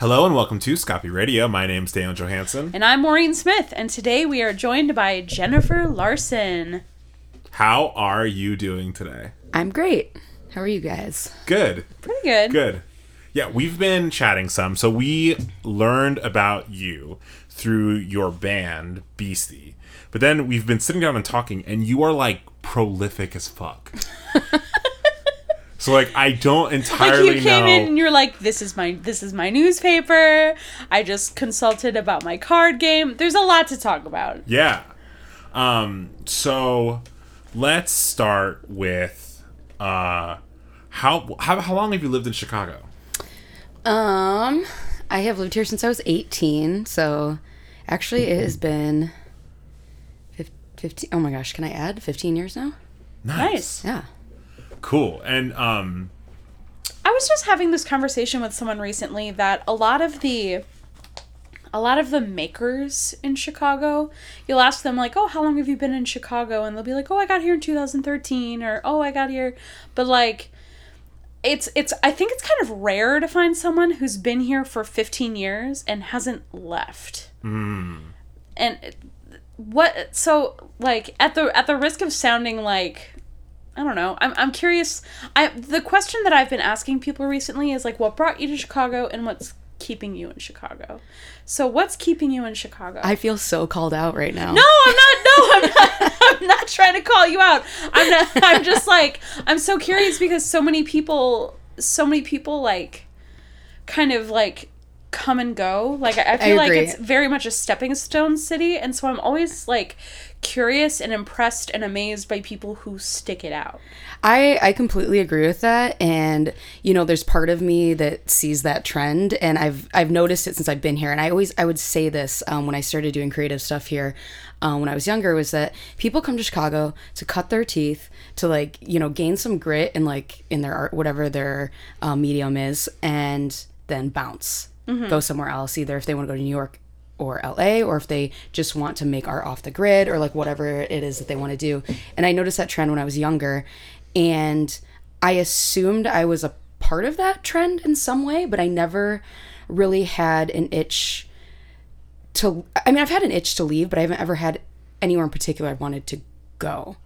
Hello and welcome to Scoppy Radio. My name's Daniel Johansson. And I'm Maureen Smith, and today we are joined by Jennifer Larson. How are you doing today? I'm great. How are you guys? Good. Pretty good. Good. Yeah, we've been chatting some. So we learned about you through your band, Beastie. But then we've been sitting down and talking, and you are like prolific as fuck. so like I don't entirely Like you came know. in and you're like, "This is my this is my newspaper. I just consulted about my card game. There's a lot to talk about." Yeah. Um, so let's start with uh how how how long have you lived in Chicago? Um, I have lived here since I was 18, so actually it has been 15 Oh my gosh, can I add 15 years now? Nice. Yeah. Cool. And um I was just having this conversation with someone recently that a lot of the a lot of the makers in Chicago, you'll ask them like, "Oh, how long have you been in Chicago?" and they'll be like, "Oh, I got here in 2013," or "Oh, I got here." But like it's it's I think it's kind of rare to find someone who's been here for 15 years and hasn't left. And what so like at the at the risk of sounding like I don't know. I'm, I'm curious. I the question that I've been asking people recently is like, what brought you to Chicago and what's keeping you in Chicago? So what's keeping you in Chicago? I feel so called out right now. no, I'm not. No, I'm not. I'm not trying to call you out. I'm not. I'm just like I'm so curious because so many people, so many people like, kind of like come and go. Like I I feel like it's very much a stepping stone city, and so I'm always like curious and impressed and amazed by people who stick it out. I, I completely agree with that. And you know there's part of me that sees that trend. And I've I've noticed it since I've been here. And I always I would say this um, when I started doing creative stuff here um, when I was younger was that people come to Chicago to cut their teeth to like you know gain some grit and like in their art whatever their um, medium is and then bounce. Go somewhere else either if they want to go to New York or LA or if they just want to make art off the grid or like whatever it is that they want to do. And I noticed that trend when I was younger and I assumed I was a part of that trend in some way, but I never really had an itch to I mean I've had an itch to leave, but I haven't ever had anywhere in particular I wanted to go.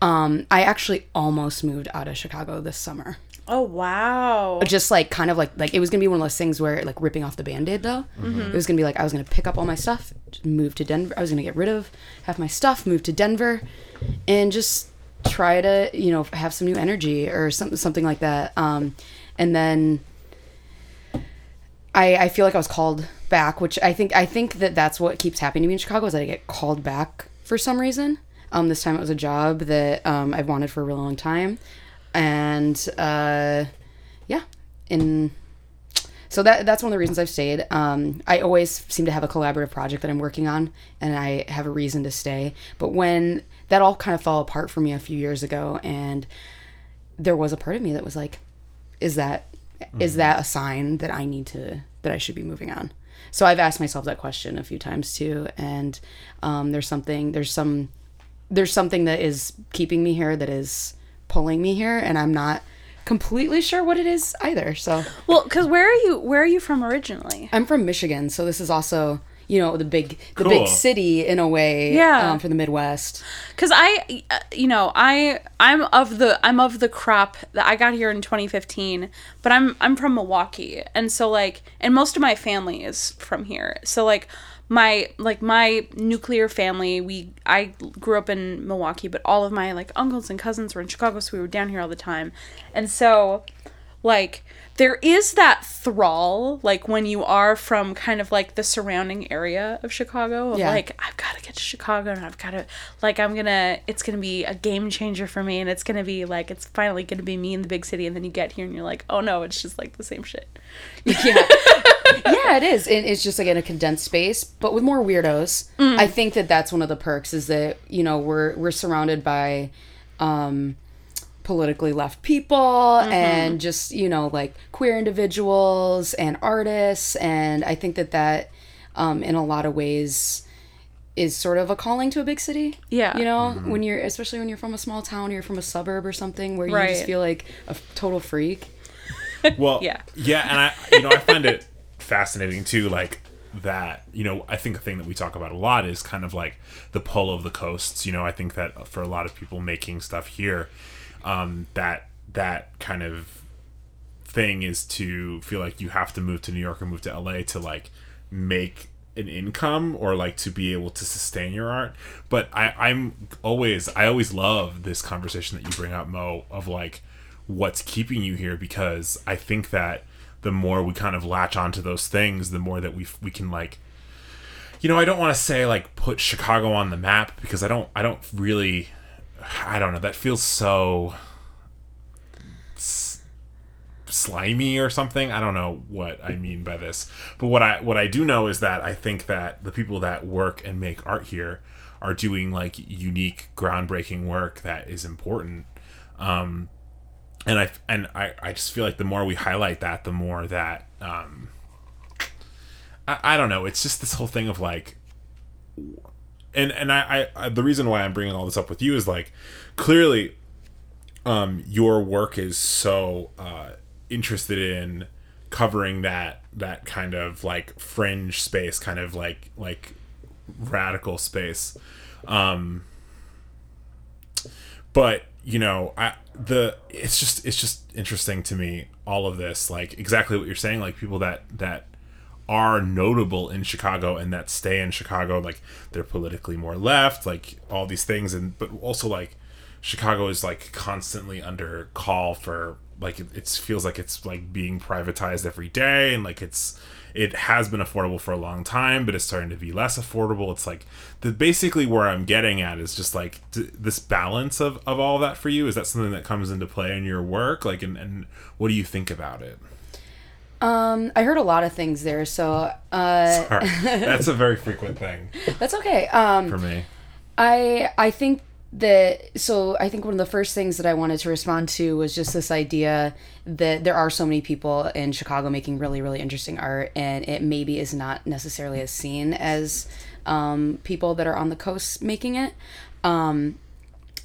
Um I actually almost moved out of Chicago this summer Oh wow. just like kind of like like it was gonna be one of those things where like ripping off the band-aid though. It was gonna be like i was gonna pick up all my stuff move to denver. I was gonna get rid of half my stuff move to denver and just try to you know have some new energy or something something like that. Um and then I, I feel like I was called back, which I think I think that that's what keeps happening to me in Chicago is that I get called back for some reason. Um, this time it was a job that um, I've wanted for a really long time, and uh, yeah, in so that that's one of the reasons I've stayed. Um, I always seem to have a collaborative project that I'm working on, and I have a reason to stay. But when that all kind of fell apart for me a few years ago, and there was a part of me that was like, "Is that is that a sign that I need to that I should be moving on?" So I've asked myself that question a few times too, and um, there's something there's some there's something that is keeping me here that is pulling me here, and I'm not completely sure what it is either. So Well, because where are you? Where are you from originally? I'm from Michigan, so this is also you know the big the Cool. big city in a way Yeah. um, for the Midwest. Because I, uh, you know, I I'm of the I'm of the crop that I got here in 2015, but I'm I'm from Milwaukee, and so like, and most of my family is from here. So like, my like my nuclear family, we I grew up in Milwaukee, but all of my like uncles and cousins were in Chicago, so we were down here all the time, and so like there is that thrall like when you are from kind of like the surrounding area of chicago of Yeah. like i've got to get to chicago and i've got to like i'm gonna it's gonna be a game changer for me and it's gonna be like it's finally gonna be me in the big city and then you get here and you're like oh no it's just like the same shit. Yeah yeah it is. It, it's just like in a condensed space but with more weirdos. I think that that's one of the perks is that you know we're we're surrounded by um politically left people and just you know like queer individuals and artists. And i think that that um in a lot of ways is sort of a calling to a big city Yeah. you know when you're especially when you're from a small town or you're from a suburb or something where you just feel like a total freak. Well, Yeah. yeah, and I, you know, I find it fascinating too like that you know i think a thing that we talk about a lot is kind of like the pull of the coasts you know i think that for a lot of people making stuff here um that that kind of thing is to feel like you have to move to new york or move to la to like make an income or like to be able to sustain your art. But i i'm always i always love this conversation that you bring up mo of like what's keeping you here because i think that the more we kind of latch onto those things the more that we we can like you know i don't want to say like put chicago on the map because i don't i don't really i don't know that feels so slimy or something. I don't know what i mean by this. But what i what i do know is that i think that the people that work and make art here are doing like unique groundbreaking work that is important. Um and i and i i just feel like the more we highlight that the more that um i, I don't know. It's just this whole thing of like and and I, I, I the reason why i'm bringing all this up with you is like clearly um your work is so uh interested in covering that that kind of like fringe space kind of like like radical space. Um but you know i the it's just it's just interesting to me all of this like exactly what you're saying like people that that are notable in chicago and that stay in chicago like they're politically more left like all these things and but also like chicago is like constantly under call for like it, it feels like it's like being privatized every day and like it's it has been affordable for a long time but it's starting to be less affordable it's like the basically where i'm getting at is just like this balance of of all that for you is that something that comes into play in your work like and, and what do you think about it Um, I heard a lot of things there, so uh, Sorry. that's a very frequent thing that's okay. Um, for me I I think that so I think one of the first things that I wanted to respond to was just this idea that there are so many people in Chicago making really really interesting art, and it maybe is not necessarily as seen as um, people that are on the coast making it. Um,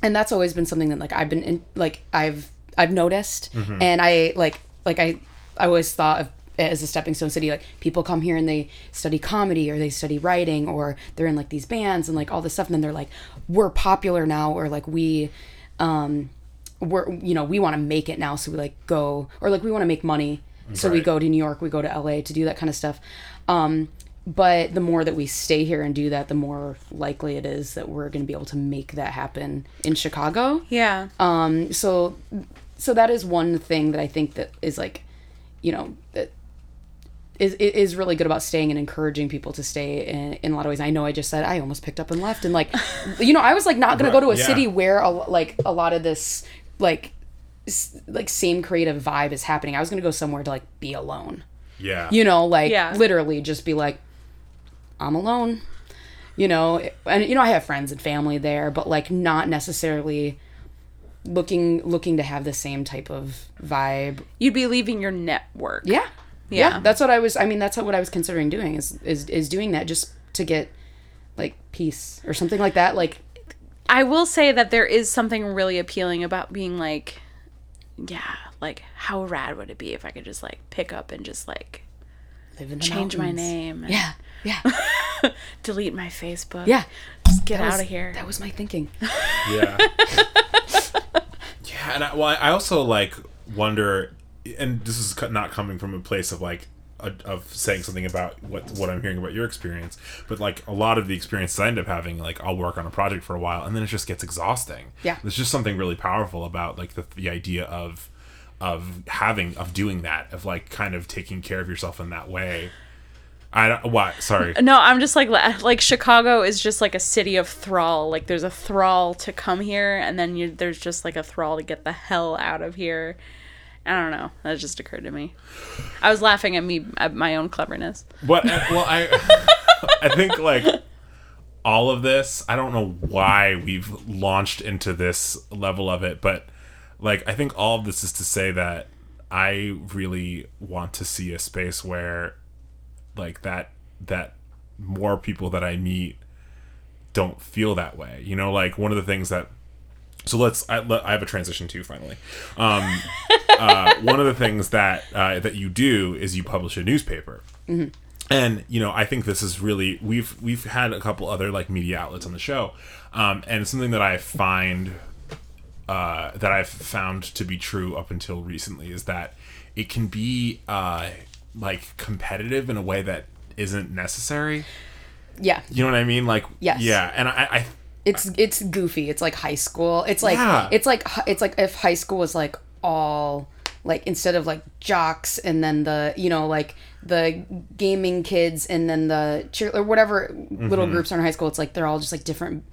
and that's always been something that like I've been in, like I've I've noticed, and I like like I I always thought of as a stepping stone city. Like people come here and they study comedy or they study writing or they're in like these bands and like all this stuff, and then they're like, we're popular now, or like we, um, we're you know we want to make it now, so we like go or like we want to make money, so we go to New York, we go to LA to do that kind of stuff. Um, but the more that we stay here and do that, the more likely it is that we're going to be able to make that happen in Chicago. Yeah. Um, so, so that is one thing that I think that is like, you know, that is is really good about staying and encouraging people to stay in, in a lot of ways. I know I just said I almost picked up and left, and like, you know, I was like not gonna go to a yeah. city where a, like a lot of this like s- like same creative vibe is happening. I was gonna go somewhere to like be alone. yeah You know, like Yeah. literally just be like, I'm alone. You know, and you know I have friends and family there, but like not necessarily looking looking to have the same type of vibe. You'd be leaving your network. Yeah. Yeah. That's what I was I mean that's what I was considering doing is is is doing that just to get like peace or something like that like I will say that there is something really appealing about being like, yeah, like how rad would it be if I could just like pick up and just like live in the change my name and Yeah. Yeah. delete my Facebook. Yeah. Just get That out was- of here. That was my thinking. Yeah. yeah, and I, well, I also like wonder, and this is not coming from a place of like a, of saying something about what what I'm hearing about your experience, but like a lot of the experiences I end up having, like I'll work on a project for a while and then it just gets exhausting. Yeah. there's just something really powerful about like the the idea of of having of doing that of like kind of taking care of yourself in that way. I don't what sorry. No, I'm just like like Chicago is just like a city of thrall. Like there's a thrall to come here, and then you, there's just like a thrall to get the hell out of here. I don't know. That just occurred to me. I was laughing at me at my own cleverness. But uh, well, I I think like all of this. I don't know why we've launched into this level of it, but like I think all of this is to say that I really want to see a space where like that that more people that I meet don't feel that way. You know, like one of the things that So let's. I, I have a transition too. Finally, um, uh, one of the things that uh, that you do is you publish a newspaper. And you know, I think this is really we've we've had a couple other like media outlets on the show, um, and something that I find uh, that I've found to be true up until recently is that it can be uh, like competitive in a way that isn't necessary. Yeah. You know what I mean? Like, Yes. yeah, and I, I It's it's goofy. It's like high school. It's like Yeah. it's like it's like if high school was like all like instead of like jocks and then the you know like the gaming kids and then the cheer or whatever little Mm-hmm. groups are in high school. It's like they're all just like different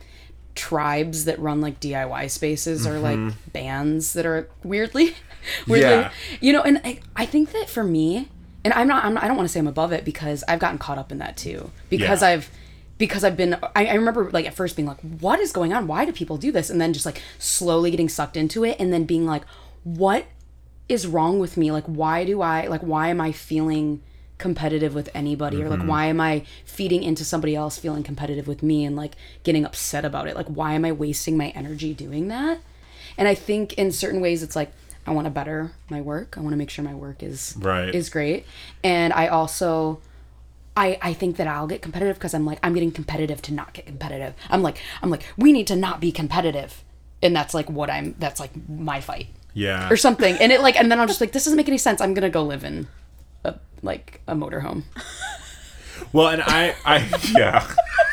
tribes that run like DIY spaces or like bands that are weirdly weirdly Mm-hmm. Yeah. you know and I, I think that for me and I'm not, I'm not I don't want to say I'm above it because I've gotten caught up in that too because Yeah. I've because I've been I, I remember like at first being like what is going on? Why do people do this? And then just like slowly getting sucked into it and then being like what is wrong with me? Like why do I like why am I feeling competitive with anybody? Or like mm-hmm. why am I feeding into somebody else feeling competitive with me and like getting upset about it? Like why am I wasting my energy doing that? And I think in certain ways it's like I want to better my work. I want to make sure my work is Right. is great. And I also I, I think that I'll get competitive because I'm like I'm getting competitive to not get competitive. I'm like I'm like we need to not be competitive, and that's like what I'm. That's like my fight yeah. or something. And it like and then I'm just like this doesn't make any sense. I'm gonna go live in a like a motorhome. Well, and I, I, yeah,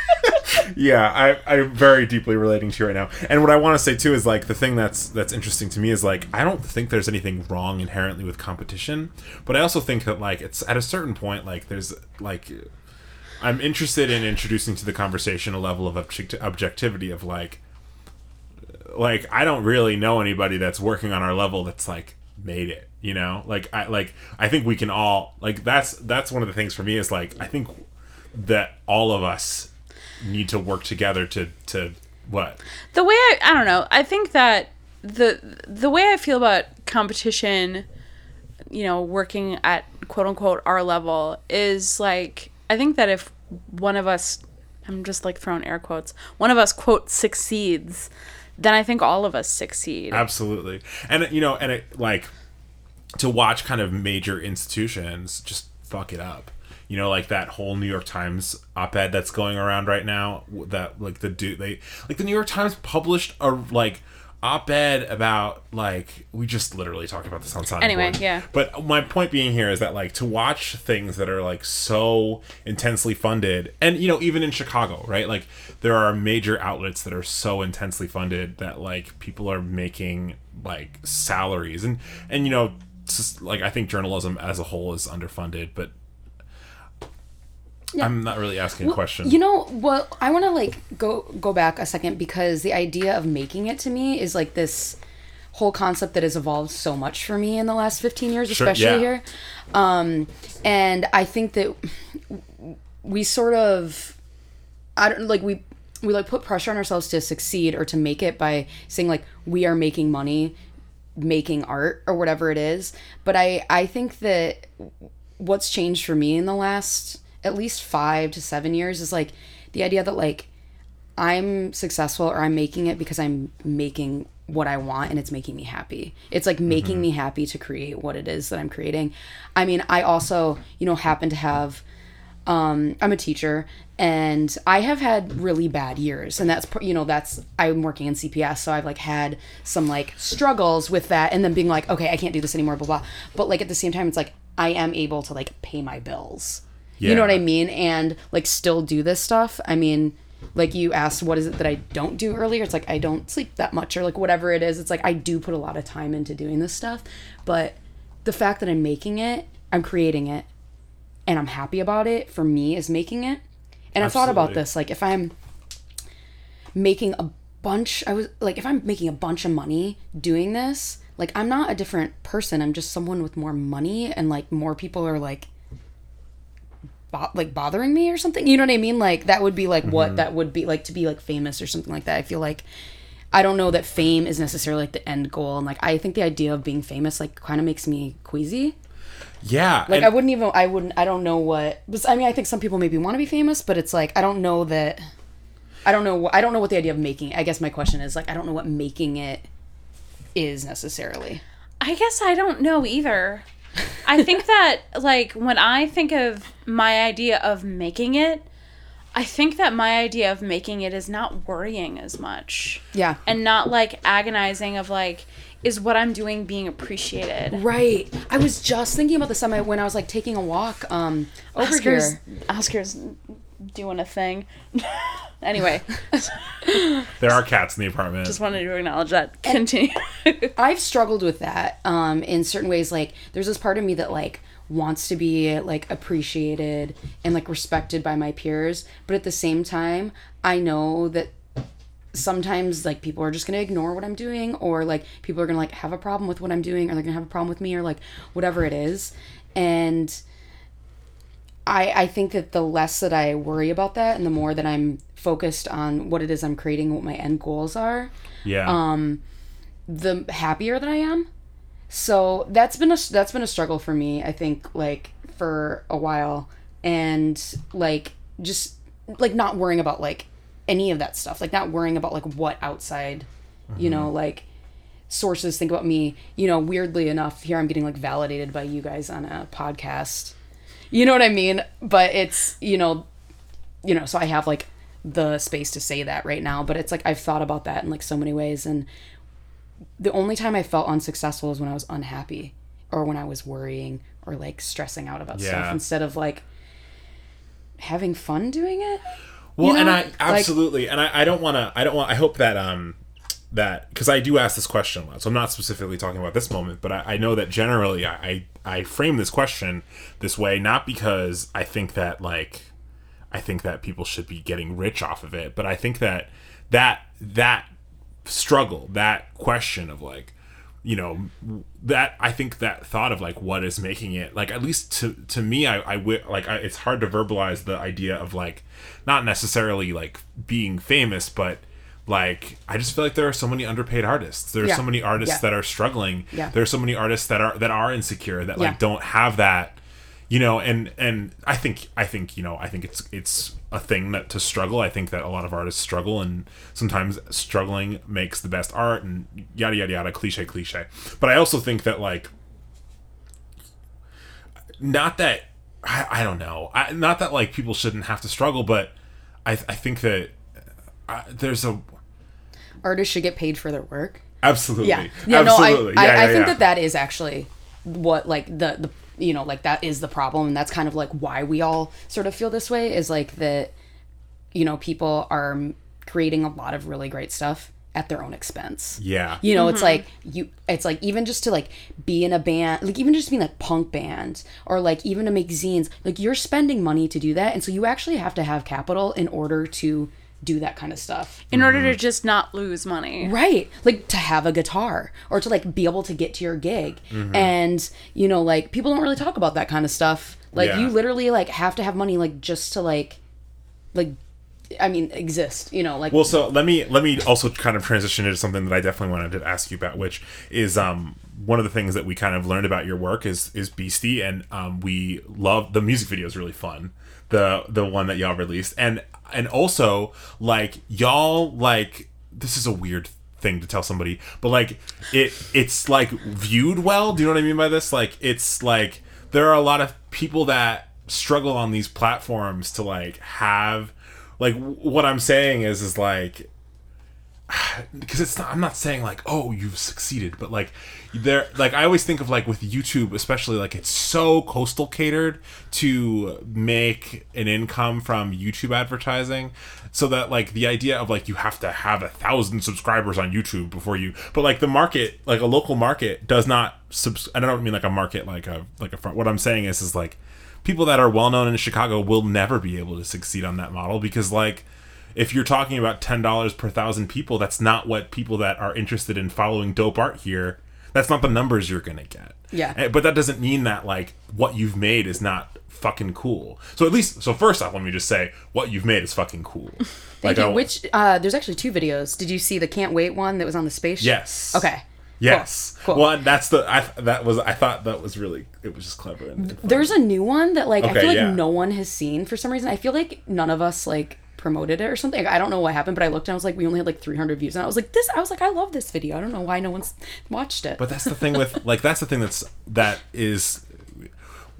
yeah, I, I'm very deeply relating to you right now. And what I want to say too is like the thing that's that's interesting to me is like I don't think there's anything wrong inherently with competition, but I also think that like it's at a certain point like there's like I'm interested in introducing to the conversation a level of object- objectivity of like like I don't really know anybody that's working on our level that's like made it, you know? Like I like I think we can all like that's that's one of the things for me is like I think that all of us need to work together to to what? the way I, I don't know i think that the the way i feel about competition you know working at quote unquote our level is like i think that if one of us i'm just like throwing air quotes one of us quote succeeds then i think all of us succeed Absolutely. And you know, and it like to watch kind of major institutions just fuck it up. You know, like that whole New York Times op-ed that's going around right now. That like the dude they like the New York Times published a like op-ed about like we just literally talked about this on Sounding Anyway, Board. yeah. But my point being here is that like to watch things that are like so intensely funded, and you know even in Chicago, right? Like there are major outlets that are so intensely funded that like people are making like salaries, and and you know just like I think journalism as a whole is underfunded, but. I'm not really asking a question. You know what? I want to like go go back a second because the idea of making it to me is like this whole concept that has evolved so much for me in the last 15 years Sure, especially yeah. here um and i think that we sort of i don't like we we like put pressure on ourselves to succeed or to make it by saying like we are making money making art or whatever it is but i i think that what's changed for me in the last at least five to seven years is like the idea that like i'm successful or i'm making it because i'm making what i want and it's making me happy. It's like making me happy to create what it is that i'm creating. I mean i also you know happen to have um i'm a teacher and i have had really bad years and that's you know that's i'm working in cps so i've like had some like struggles with that and then being like okay i can't do this anymore blah blah. But like at the same time it's like i am able to like pay my bills you know what i mean? And like still do this stuff. I mean like you asked what is it that i don't do earlier? It's like i don't sleep that much or like whatever it is. It's like i do put a lot of time into doing this stuff. But the fact that i'm making it i'm creating it and I'm happy about it for me is making it. And I thought about this. Like if I'm making a bunch I was like if I'm making a bunch of money doing this, like I'm not a different person. I'm just someone with more money and like more people are like bo- like bothering me or something. You know what I mean? Like that would be like what mm-hmm. that would be like to be like famous or something like that. I feel like I don't know that fame is necessarily like the end goal and like I think the idea of being famous like kind of makes me queasy. yeah, Like I wouldn't even I wouldn't I don't know what but I mean I think some people maybe want to be famous, but it's like I don't know that I don't know. wh- I don't know what the idea of making. I guess my question is like I don't know what making it is necessarily. I guess I don't know either. I think that like when I think of my idea of making it, I think that my idea of making it is not worrying as much Yeah. and not like agonizing of like is what I'm doing being appreciated. Right. I was just thinking about this on my when I was like taking a walk um over Oscar's here. Oscar's doing a thing. anyway, There are cats in the apartment. just wanted to acknowledge that. Continue. I've struggled with that um, in certain ways. Like, there's this part of me that like wants to be like appreciated and like respected by my peers, but at the same time, I know that sometimes like people are just gonna ignore what I'm doing, or like people are gonna like have a problem with what I'm doing, or they're gonna have a problem with me, or like whatever it is, and. I, I think that the less that I worry about that and the more that I'm focused on what it is I'm creating, what my end goals are, yeah. um, the happier that I am. So that's been a that's been a struggle for me. I think like for a while, and like just like not worrying about like any of that stuff. Like not worrying about like what outside, you know, like sources think about me. You know, weirdly enough, here I'm getting like validated by you guys on a podcast. You know what I mean? But it's you know, you know, so I have like the space to say that right now. But it's like I've thought about that in like so many ways, and the only time I felt unsuccessful was when I was unhappy or when I was worrying or like stressing out about Yeah. stuff instead of like having fun doing it. Well, You know, and I like- absolutely, and I, I don't want to, I don't want, I hope that, um, that because I do ask this question a lot, so I'm not specifically talking about this moment, but I, I know that generally I, I I frame this question this way not because I think that like I think that people should be getting rich off of it, but I think that that that struggle, that question of like, you know, that I think that thought of like what is making it like at least to to me I I wi- like I, it's hard to verbalize the idea of like not necessarily like being famous, but like I just feel like there are so many underpaid artists. There are Yeah. so many artists Yeah. that are struggling. Yeah. There are so many artists that are that are insecure that like don't have that you know and and i think i think you know i think it's it's a thing that to struggle i think that a lot of artists struggle and sometimes struggling makes the best art and yada yada yada cliche cliche but i also think that like not that i, I don't know I, not that like people shouldn't have to struggle but i, I think that there's a Artists should get paid for their work. absolutely Yeah, yeah. absolutely No, I, I, yeah, I yeah, think that that is actually what like the the you know like that is the problem, and that's kind of like why we all sort of feel this way is like that you know people are creating a lot of really great stuff at their own expense. yeah You know, it's mm-hmm. like you it's like even just to like be in a band, like even just being like punk band or like even to make zines, like you're spending money to do that and so you actually have to have capital in order to do that kind of stuff. In order to just not lose money. Right. Like to have a guitar or to like be able to get to your gig. And you know, like people don't really talk about that kind of stuff. Like Yeah. you literally like have to have money like just to like like I mean exist, you know, like Well, so let me let me also kind of transition into something that I definitely wanted to ask you about, which is um one of the things that we kind of learned about your work is is Beastie, and um we love the music video is really fun, the the one that y'all released, and and also like y'all like this is a weird thing to tell somebody, but like it it's like viewed well. Do you know what I mean by this? Like it's like there are a lot of people that struggle on these platforms to like have like what I'm saying is is like because it's not I'm not saying like oh you've succeeded but like there like I always think of like with YouTube especially like it's so coastal catered to make an income from YouTube advertising so that like the idea of like you have to have a thousand subscribers on YouTube before you but like the market like a local market does not subs I don't mean like a market like a like a front what I'm saying is is like people that are well known in Chicago will never be able to succeed on that model because like if you're talking about ten dollars per thousand people, that's not what people that are interested in following dope art here. That's not the numbers you're gonna get. Yeah. Eh, But that doesn't mean that like what you've made is not fucking cool. So at least, so first off, let me just say what you've made is fucking cool. Thank you. Which uh there's actually two videos. Did you see the can't wait one that was on the space? Yes. Okay. Yes. Cool. Cool. Well, that's the I that was I thought that was really it was just clever. And, and. There's a new one that like I feel like yeah. no one has seen for some reason. I feel like none of us like promoted it or something. I don't know what happened, but I looked and I was like, we only had like 300 views, and I was like, this. I was like, I love this video. I don't know why no one's watched it. But that's the thing with like that's the thing that's that is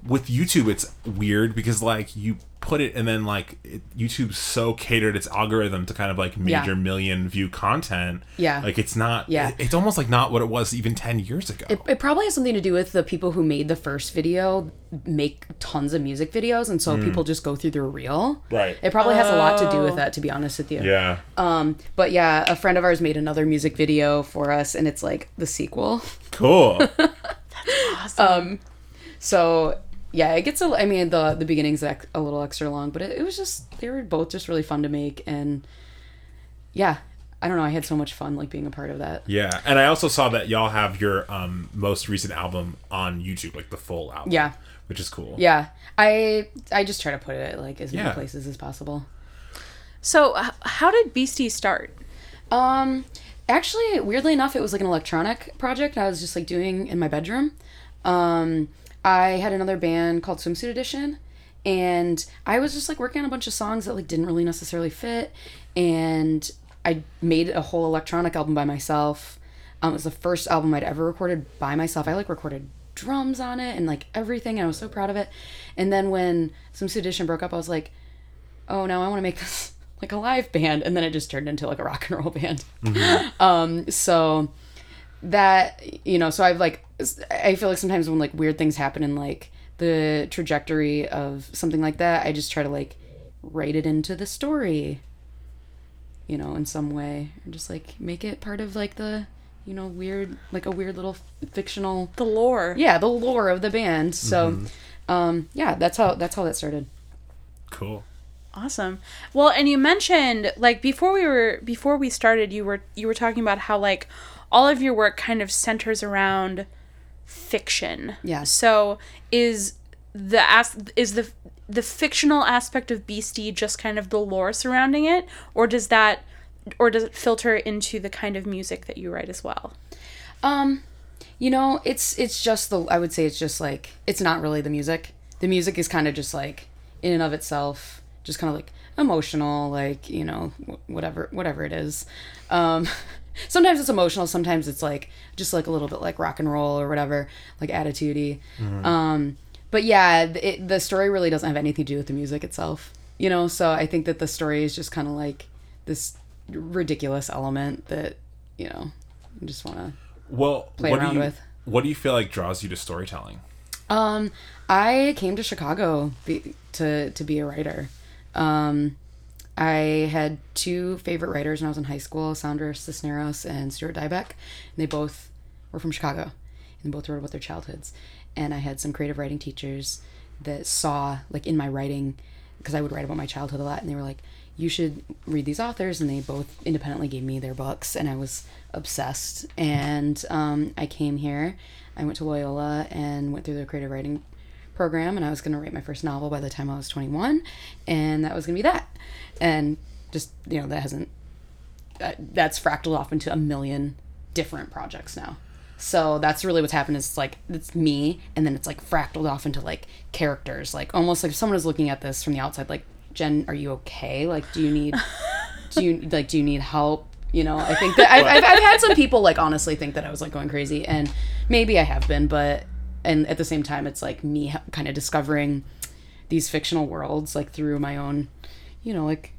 with YouTube. It's weird because like you put it and then like it, YouTube's so catered its algorithm to kind of like major Yeah. million view content. Yeah. like it's not. Yeah. it- it's almost like not what it was even ten years ago. It, it probably has something to do with the people who made the first video make tons of music videos, and so people just go through their reel. Right. It probably has a lot to do with that, to be honest with you. yeah. Um, but yeah, a friend of ours made another music video for us, and it's like the sequel. Cool. That's awesome. Um, so yeah, it gets a. I mean, the the beginning's ex- a little extra long, but it, it was just they were both just really fun to make, and yeah, I don't know. I had so much fun like being a part of that. yeah, and I also saw that y'all have your um most recent album on YouTube, like the full album. Yeah. which is cool. Yeah, I I just try to put it like as many places as possible. so, h- how did Beastie start? Um, actually, weirdly enough, it was like an electronic project I was just like doing in my bedroom. Um, I had another band called Swimsuit Edition, and I was just like working on a bunch of songs that like didn't really necessarily fit, and I made a whole electronic album by myself. Um, it was the first album I'd ever recorded by myself. I like recorded drums on it and like everything, and I was so proud of it. And then when Swimsuit Edition broke up, I was like, oh no, I want to make this like a live band, and then it just turned into like a rock and roll band. um, so that you know, so I've like, I feel like sometimes when like weird things happen in like the trajectory of something like that, I just try to like write it into the story, you know, in some way, or just like make it part of like the you know weird like a weird little fictional The lore. yeah the lore of the band so um yeah that's how that's how that started Cool. Awesome. Well, and you mentioned like before we were before we started, you were you were talking about how like all of your work kind of centers around fiction. Yeah. So is the as is the the fictional aspect of Beastie just kind of the lore surrounding it, or does that or does it filter into the kind of music that you write as well? Um, you know, it's it's just the I would say it's just like it's not really the music. The music is kind of just like in and of itself, just kind of like emotional, like you know, wh- whatever whatever it is. Um, sometimes it's emotional, sometimes it's like just like a little bit like rock and roll or whatever, like attitudey. Um, but yeah, it, the story really doesn't have anything to do with the music itself. You know, so I think that the story is just kind of like this ridiculous element that you know, you just want to Well, Play what around do you with. what do you feel like draws you to storytelling? Um, I came to Chicago be, to to be a writer. Um, I had two favorite writers when I was in high school: Sandra Cisneros and Stuart Dybek. And they both were from Chicago, and both wrote about their childhoods. And I had some creative writing teachers that saw, like, in my writing, because I would write about my childhood a lot, and they were like, "You should read these authors." And they both independently gave me their books, and I was obsessed. And um, I came here. I went to Loyola and went through the creative writing program and I was going to write my first novel by the time I was 21 and that was going to be that. And just, you know, that hasn't that, that's fractaled off into a million different projects now. So that's really what's happened is it's like it's me and then it's like fractaled off into like characters like almost like if someone is looking at this from the outside like Jen are you okay like do you need do you like do you need help you know i think that I've, I've, I've had some people like honestly think that i was like going crazy and maybe i have been but and at the same time it's like me kind of discovering these fictional worlds like through my own you know like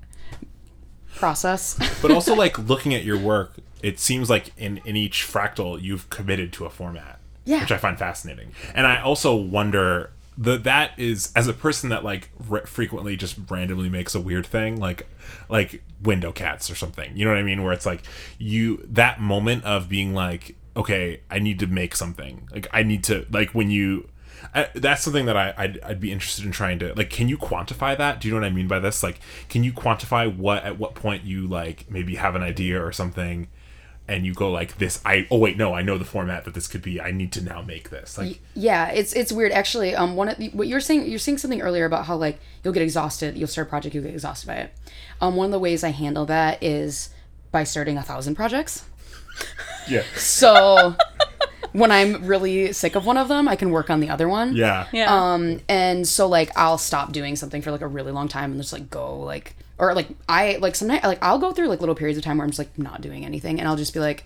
process But also like looking at your work, it seems like in in each fractal you've committed to a format. Yeah. Which I find fascinating. And I also wonder the that is as a person that like r- frequently just randomly makes a weird thing like like window cats or something you know what i mean where it's like you that moment of being like okay i need to make something like i need to like when you I, that's something that I, I'd, I'd be interested in trying to like can you quantify that do you know what i mean by this like can you quantify what at what point you like maybe have an idea or something and you go like this i oh wait no i know the format that this could be i need to now make this like Yeah, it's it's weird actually. Um, one of the, what you're saying you're saying something earlier about how like you'll get exhausted. You'll start a project, you'll get exhausted by it. Um, one of the ways I handle that is by starting a thousand projects. yeah So, when I'm really sick of one of them, I can work on the other one. Yeah. Yeah. Um, and so like I'll stop doing something for like a really long time and just like go like or like I like sometimes like I'll go through like little periods of time where I'm just like not doing anything and I'll just be like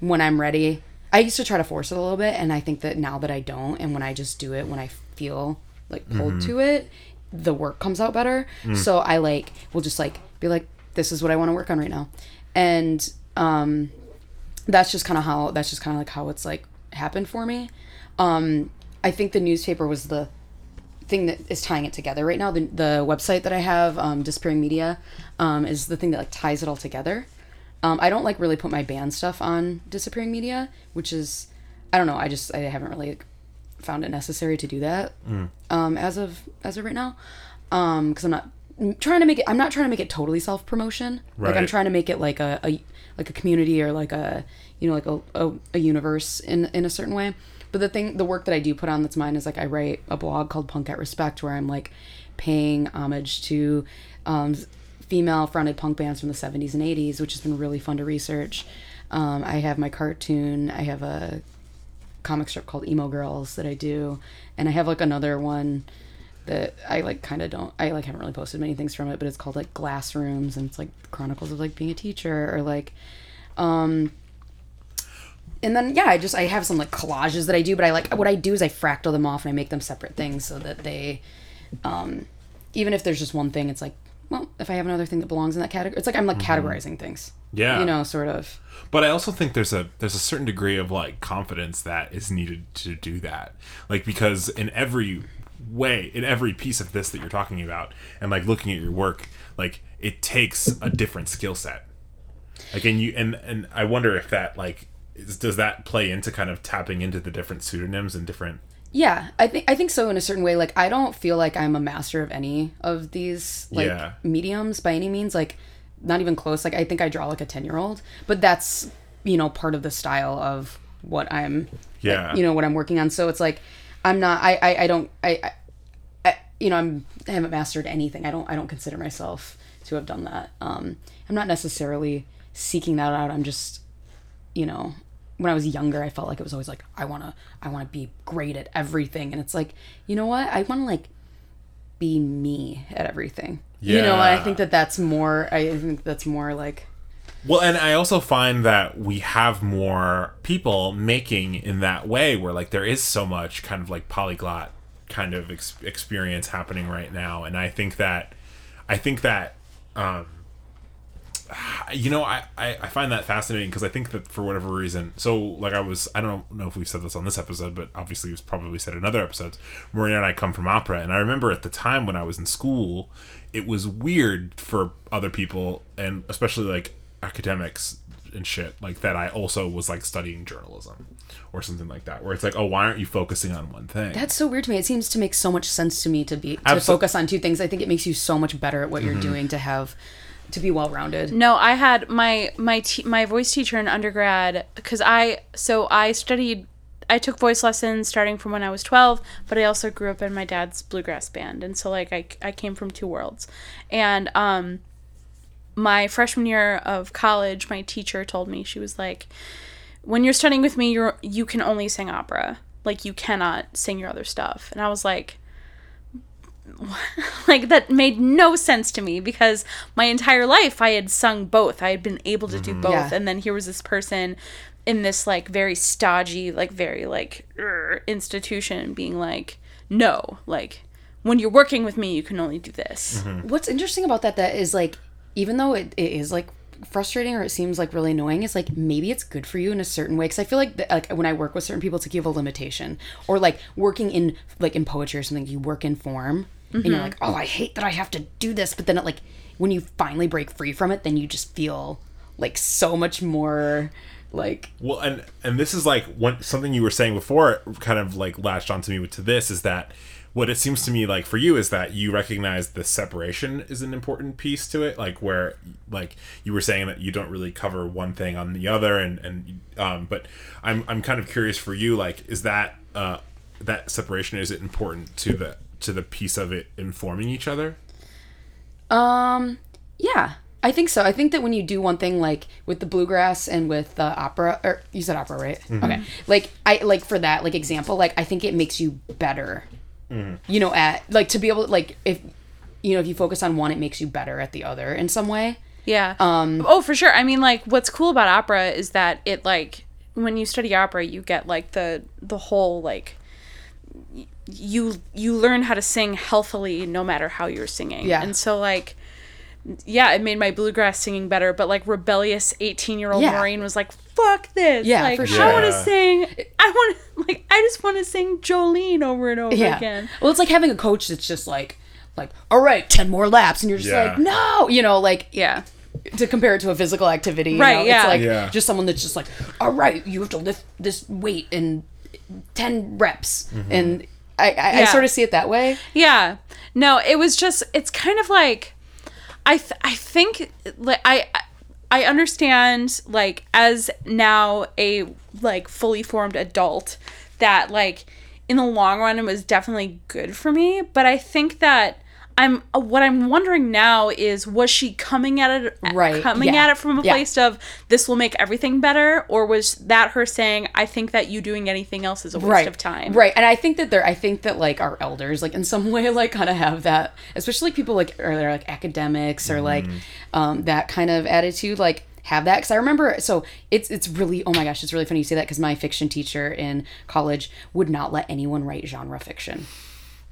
when I'm ready. I used to try to force it a little bit and I think that now that I don't and when I just do it when I feel like pulled to it, the work comes out better. So I like will just like be like this is what I want to work on right now. And um that's just kind of how that's just kind of like how it's like happened for me. Um, I think the newspaper was the thing that is tying it together right now. The, the website that I have, um, Disappearing Media, um, is the thing that like ties it all together. Um, I don't like really put my band stuff on Disappearing Media, which is I don't know. I just I haven't really like, found it necessary to do that um, as of as of right now because I'm not I'm trying to make it. I'm not trying to make it totally self promotion. Right. Like I'm trying to make it like a, a like a community or like a you know like a, a, a universe in in a certain way. But the thing, the work that I do put on that's mine is like I write a blog called Punk at Respect where I'm like paying homage to um, female fronted punk bands from the 70s and 80s, which has been really fun to research. Um, I have my cartoon. I have a comic strip called Emo Girls that I do, and I have like another one that I like kind of don't I like haven't really posted many things from it, but it's called like Glass Rooms and it's like chronicles of like being a teacher or like um and then yeah, I just I have some like collages that I do, but I like what I do is I fractal them off and I make them separate things so that they um even if there's just one thing, it's like well, if I have another thing that belongs in that category, it's like I'm like categorizing things. Yeah. You know, sort of. But I also think there's a there's a certain degree of like confidence that is needed to do that. Like because in every way, in every piece of this that you're talking about and like looking at your work, like it takes a different skill set. Like and you and and I wonder if that like is, does that play into kind of tapping into the different pseudonyms and different Yeah, I think I think so in a certain way. Like I don't feel like I'm a master of any of these like Yeah. mediums by any means. Like not even close. Like I think I draw like a ten year old, but that's you know part of the style of what I'm. Yeah. You know what I'm working on. So it's like I'm not. I I, I don't. I, I I you know I'm I haven't mastered anything. I don't I don't consider myself to have done that. Um, I'm not necessarily seeking that out. I'm just you know when i was younger i felt like it was always like i want to i want to be great at everything and it's like you know what i want to like be me at everything Yeah. you know i think that that's more i think that's more like Well, and I also find that we have more people making in that way where like there is so much kind of like polyglot kind of ex- experience happening right now. And I think that I think that um you know I, I, find that fascinating because I think that for whatever reason so like I was I don't know if we've said this on this episode but obviously it was probably said in other episodes. Maria and I come from opera and I remember at the time when I was in school it was weird for other people and especially like academics and shit like that I also was like studying journalism or something like that where it's like oh why aren't you focusing on one thing that's so weird to me it seems to make so much sense to me to be to Absol- focus on two things i think it makes you so much better at what Mm-hmm. you're doing to have to be well rounded No, I had my my te- my voice teacher in undergrad because I so I studied I took voice lessons starting from when I was 12, but I also grew up in my dad's bluegrass band and so like I I came from two worlds. And um my freshman year of college, my teacher told me she was like when you're studying with me, you're you can only sing opera. Like you cannot sing your other stuff. And I was like like that made no sense to me because my entire life I had sung both. I had been able to do mm-hmm. both Yeah. and then here was this person in this like very stodgy, like very like er, institution being like, "No, like when you're working with me, you can only do this." Mm-hmm. what's interesting about that that is like even though it, it is like frustrating or it seems like really annoying is like maybe it's good for you in a certain way. Because i feel like, that, like when i work with certain people it's like you have a limitation. Or like working in like in poetry or something you work in form and you're mm-hmm. like oh i hate that i have to do this. But then it like when you finally break free from it then you just feel like so much more like Well, and and this is like one something you were saying before, kind of like latched onto me to this is that what it seems to me like for you is that you recognize the separation is an important piece to it, like where like you were saying that you don't really cover one thing on the other, and and um, but I'm I'm kind of curious for you, like is that uh that separation is it important to the to the piece of it informing each other? Um, yeah, I think so. I think that when you do one thing like with the bluegrass and with the opera, or you said opera, right? Okay. Like I like for that like example, like I think it makes you better. You know, at like to be able to like if you know if you focus on one, it makes you better at the other in some way. Yeah. Um. Oh, for sure. I mean, like, what's cool about opera is that it like when you study opera, you get like the the whole like you you learn how to sing healthily no matter how you're singing. Yeah. And so like. Yeah, it made my bluegrass singing better, but like rebellious eighteen-year-old Yeah. Maureen was like, "Fuck this! Yeah, like, for I want to sing. I want to like, I just want to sing Jolene over and over Yeah. again." Well, it's like having a coach that's just like like all right, ten more laps, and you're just Yeah. like no, you know, like Yeah, to compare it to a physical activity, you Right, know, yeah. It's like Yeah. just someone that's just like, all right, you have to lift this weight in ten reps, mm-hmm. and I, I, I sort of see it that way. Yeah. No, it was just it's kind of like I th- I think like I I understand like as now a like fully formed adult that like in the long run it was definitely good for me, but I think that I'm what I'm wondering now is was she coming at it Right, coming yeah, at it from a yeah. place of this will make everything better? Or was that her saying I think that you doing anything else is a waste right of time. right. And i think that they're i think that like our elders like in some way like kind of have that especially like people like or they're like academics or like um that kind of attitude like have that. Because i remember so it's it's really oh my gosh it's really funny you say that because my fiction teacher in college would not let anyone write genre fiction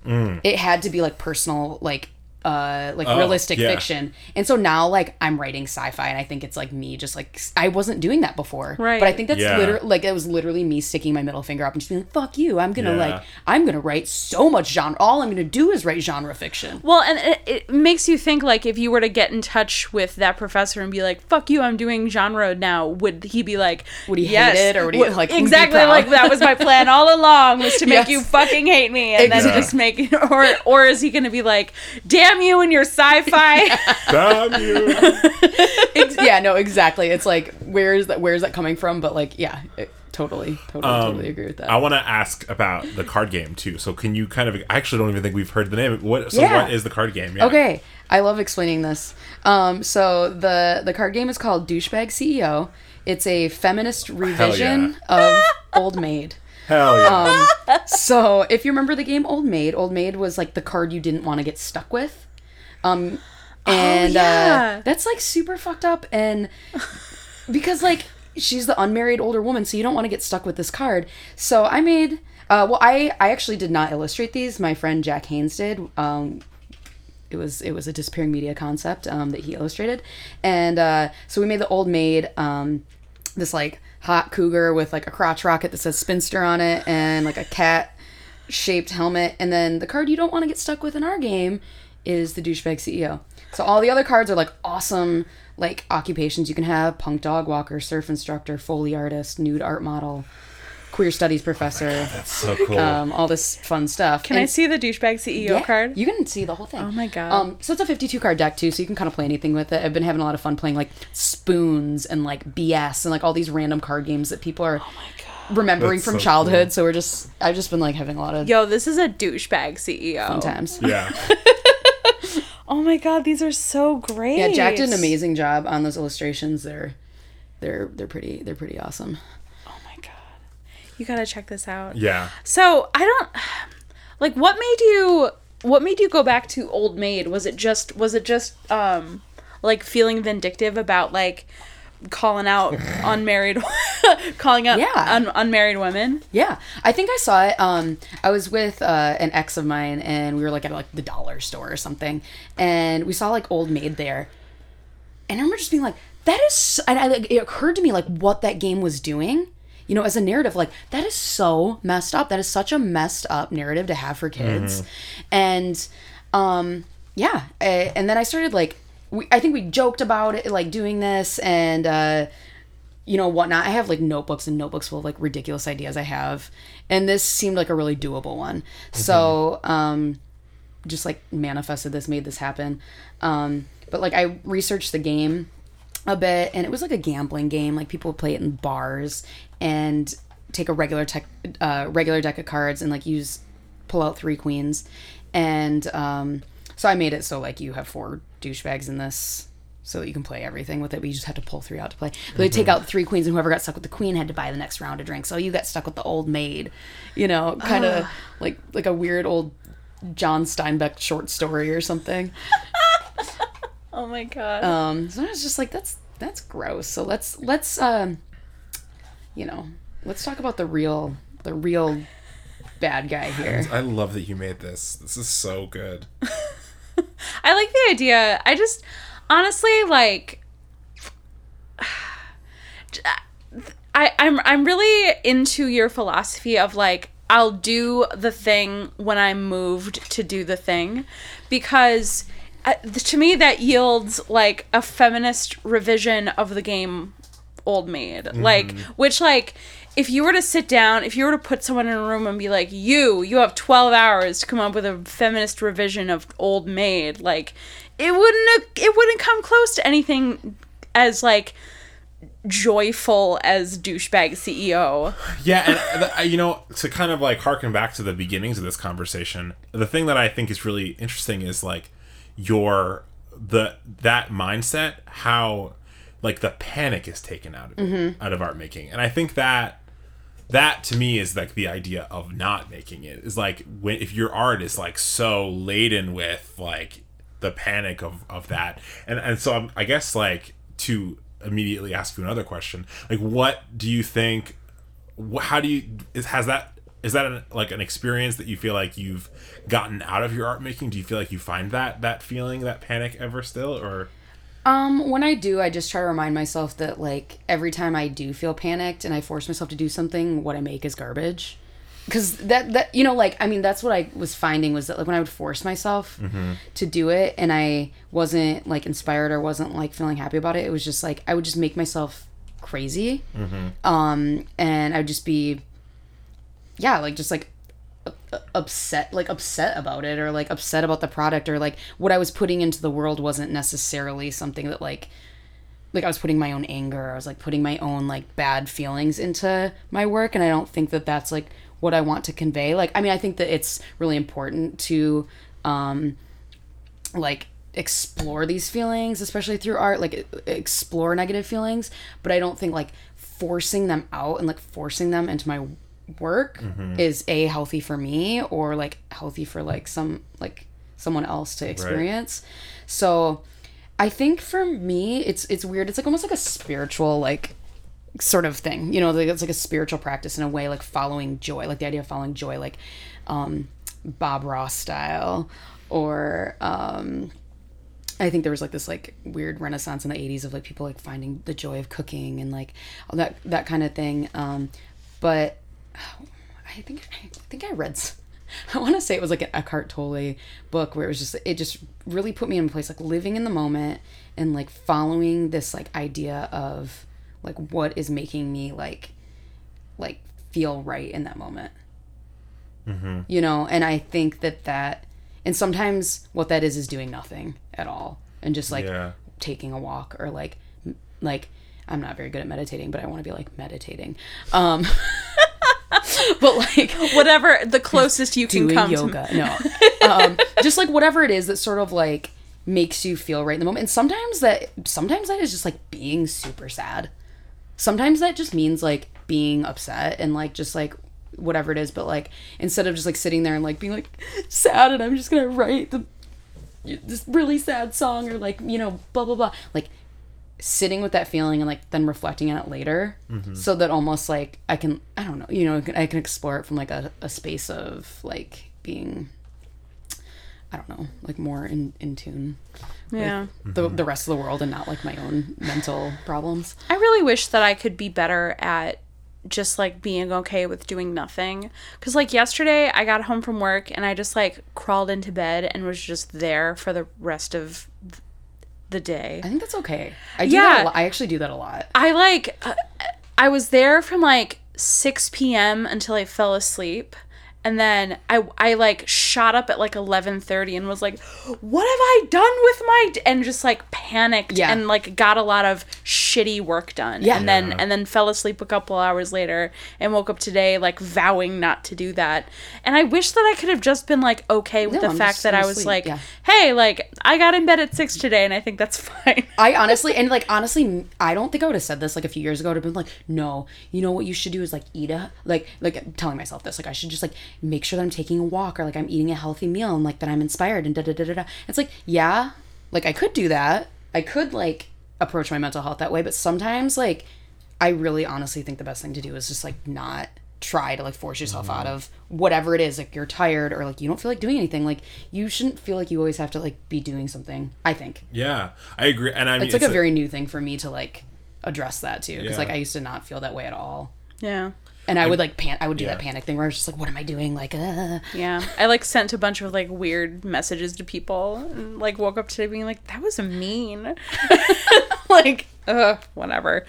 it had to be like personal like uh like realistic yeah. fiction and so now like i'm writing sci-fi and i think it's like me just like i wasn't doing that before Right. but i think that's Yeah. literally like it was literally me sticking my middle finger up and just being like fuck you i'm gonna Yeah. like i'm gonna write so much genre all i'm gonna do is write genre fiction Well, and it, it makes you think like if you were to get in touch with that professor and be like, "Fuck you, I'm doing genre now," would he be like, Would he hate it, or would he, Would- like, exactly like that was my plan all along was to make Yes. you fucking hate me and Exactly. then just make or or is he going to be like, "Damn you and your sci-fi." Damn you. Ex- yeah no exactly it's like where is that where is that coming from but like yeah it, totally totally totally agree with that I want to ask about the card game too. So can you kind of? I actually don't even think we've heard the name. What? So Yeah. what is the card game? Yeah. Okay, I love explaining this. Um, so the the card game is called Douchebag CEO. It's a feminist revision of Old Maid. Hell yeah. Um, So if you remember the game Old Maid, Old Maid was like the card you didn't want to get stuck with. Um, and yeah. uh, that's like super fucked up, and because like she's the unmarried older woman, so you don't want to get stuck with this card. So I made. Uh, well, I I actually did not illustrate these. My friend Jack Haynes did. Um, it was it was a disappearing media concept um, that he illustrated, and uh, so we made the old maid um, this like hot cougar with like a crotch rocket that says spinster on it and like a cat shaped helmet, and then the card you don't want to get stuck with in our game is the douchebag CEO. So all the other cards are like awesome like occupations you can have: punk dog walker, surf instructor, foley artist, nude art model, queer studies professor. That's so cool. Um, all this fun stuff. Can I see the douchebag CEO card? You can see the whole thing. Oh my God. Um, so it's a 52 card deck too, so you can kind of play anything with it. I've been having a lot of fun playing like spoons and like BS and like all these random card games that people are remembering That's from so childhood. So we're just, I've just been like having a lot of Yo, this is a douchebag CEO. fun times. yeah. Oh my god, these are so great. Yeah, Jack did an amazing job on those illustrations. They're, they're, they're pretty, they're pretty awesome. My god. You got to check this out. Yeah. So, I don't like what made you what made you go back to Old Maid? Was it just was it just um like feeling vindictive about like calling out unmarried calling out Yeah. un- unmarried women? Yeah, I think I saw it. Um, I was with uh, an ex of mine, and we were like at like the dollar store or something, and we saw like Old Maid there, and I remember just being like, "That is," so, and I, like, it occurred to me like what that game was doing. You know, as a narrative, like that is so messed up. That is such a messed up narrative to have for kids, and um, yeah. eh, And then I started like, we, I think we joked about it, like doing this, and uh, you know whatnot. I have like notebooks and notebooks full of like ridiculous ideas I have, and this seemed like a really doable one. So um, just like manifested this, made this happen. Um, but like I researched the game a bit, and it was like a gambling game. Like people would play it in bars and take a regular tech, uh, regular deck of cards and like use pull out three queens, and um, so I made it so like you have four douchebags in this so that you can play everything with it, but you just have to pull three out to play. But they take out three queens, and whoever got stuck with the queen had to buy the next round of drinks. So you got stuck with the old maid, you know, kind of like like a weird old John Steinbeck short story or something. Oh my god. Um, so I was just like, that's that's gross. So let's let's um, you know, let's talk about the real the real bad guy here. I love that you made this. This is so good. I like the idea. I just honestly like I I'm I'm really into your philosophy of like I'll do the thing when I'm moved to do the thing because uh, to me that yields like a feminist revision of the game old maid. Like which like if you were to sit down if you were to put someone in a room and be like you you have 12 hours to come up with a feminist revision of old maid like it wouldn't it wouldn't come close to anything as like joyful as douchebag ceo Yeah, and uh, you know, to kind of like harken back to the beginnings of this conversation, the thing that I think is really interesting is like your the that mindset, how like the panic is taken out of it, mm-hmm. out of art making, and I think that that to me is like the idea of not making it. Is like when if your art is like so laden with like the panic of of that. And and so I'm, i guess like to immediately ask you another question like what do you think how do you is has that is that an, like an experience that you feel like you've gotten out of your art making? Do you feel like you find that that feeling that panic ever still or Um, when I do, I just try to remind myself that like every time I do feel panicked and I force myself to do something, what I make is garbage. Cause that that you know like I mean that's what I was finding was that like when I would force myself to do it and I wasn't like inspired or wasn't like feeling happy about it, it was just like I would just make myself crazy, um, and I'd just be, yeah, like just like upset like upset about it or like upset about the product or like what I was putting into the world wasn't necessarily something that like like I was putting my own anger I was like putting my own like bad feelings into my work and I don't think that that's like what I want to convey. Like I mean I think that it's really important to um like explore these feelings especially through art like explore negative feelings but I don't think like forcing them out and like forcing them into my work is a healthy for me or like healthy for like some like someone else to experience. So i think for me it's it's weird. It's like almost like a spiritual like sort of thing. You know like it's like a spiritual practice in a way like following joy like the idea of following joy like um bob ross style or um I think there was like this like weird renaissance in the 80s of like people like finding the joy of cooking and like that that kind of thing. Um, but I think I think I read I want to say it was like an Eckhart Tolle book where it was just it just really put me in a place like living in the moment and like following this like idea of like what is making me like like feel right in that moment. You know and i think that that and sometimes what that is is doing nothing at all and just like Yeah. taking a walk or like like i'm not very good at meditating but i want to be like meditating. Um but like whatever the closest you can come yoga. To no. Um just like whatever it is that sort of like makes you feel right in the moment. And sometimes that sometimes that is just like being super sad. Sometimes that just means like being upset and like just like whatever it is. But like instead of just like sitting there and like being like sad and i'm just gonna write the this really sad song or like you know blah blah blah. Like sitting with that feeling and like then reflecting on it later mm-hmm. so that almost like i can i don't know you know i can explore it from like a, a space of like being i don't know like more in in tune yeah. the, mm-hmm. the rest of the world and not like my own mental problems. I really wish that I could be better at just like being okay with doing nothing. Cause like yesterday, I got home from work and I just like crawled into bed and was just there for the rest of th- the day. i think that's okay i do Yeah. that a lot. i actually do that a lot I like, uh, I was there from like 6 p.m. until I fell asleep. And then I, I like shot up at like 11:30 and was like, "What have I done with my?" D-? and just like panicked Yeah. and like got a lot of shitty work done. Yeah. And then and then fell asleep a couple hours later and woke up today like vowing not to do that. And I wish that I could have just been like okay with No, the I'm fact that I was sleep, like, yeah. hey, like I got in bed at six today and I think that's fine. I honestly and like honestly, I don't think I would have said this like a few years ago. I'd have been like, no, you know what you should do is like eat a like like telling myself this like I should just like make sure that I'm taking a walk or like I'm eating a healthy meal and like that I'm inspired and da da da da da. It's like yeah, like I could do that. I could like approach my mental health that way, but sometimes like I really honestly think the best thing to do is just like not try to like force yourself out mm-hmm. of whatever it is like you're tired or like you don't feel like doing anything like you shouldn't feel like you always have to like be doing something i think Yeah, I agree. And I mean, it's like a very new thing for me to like address that too because Yeah. like i used to not feel that way at all Yeah. And i would like pan i would do that panic thing where i was just like what am i doing like uh Yeah. I like sent a bunch of like weird messages to people and like woke up today being like, that was mean. like, uh, whatever.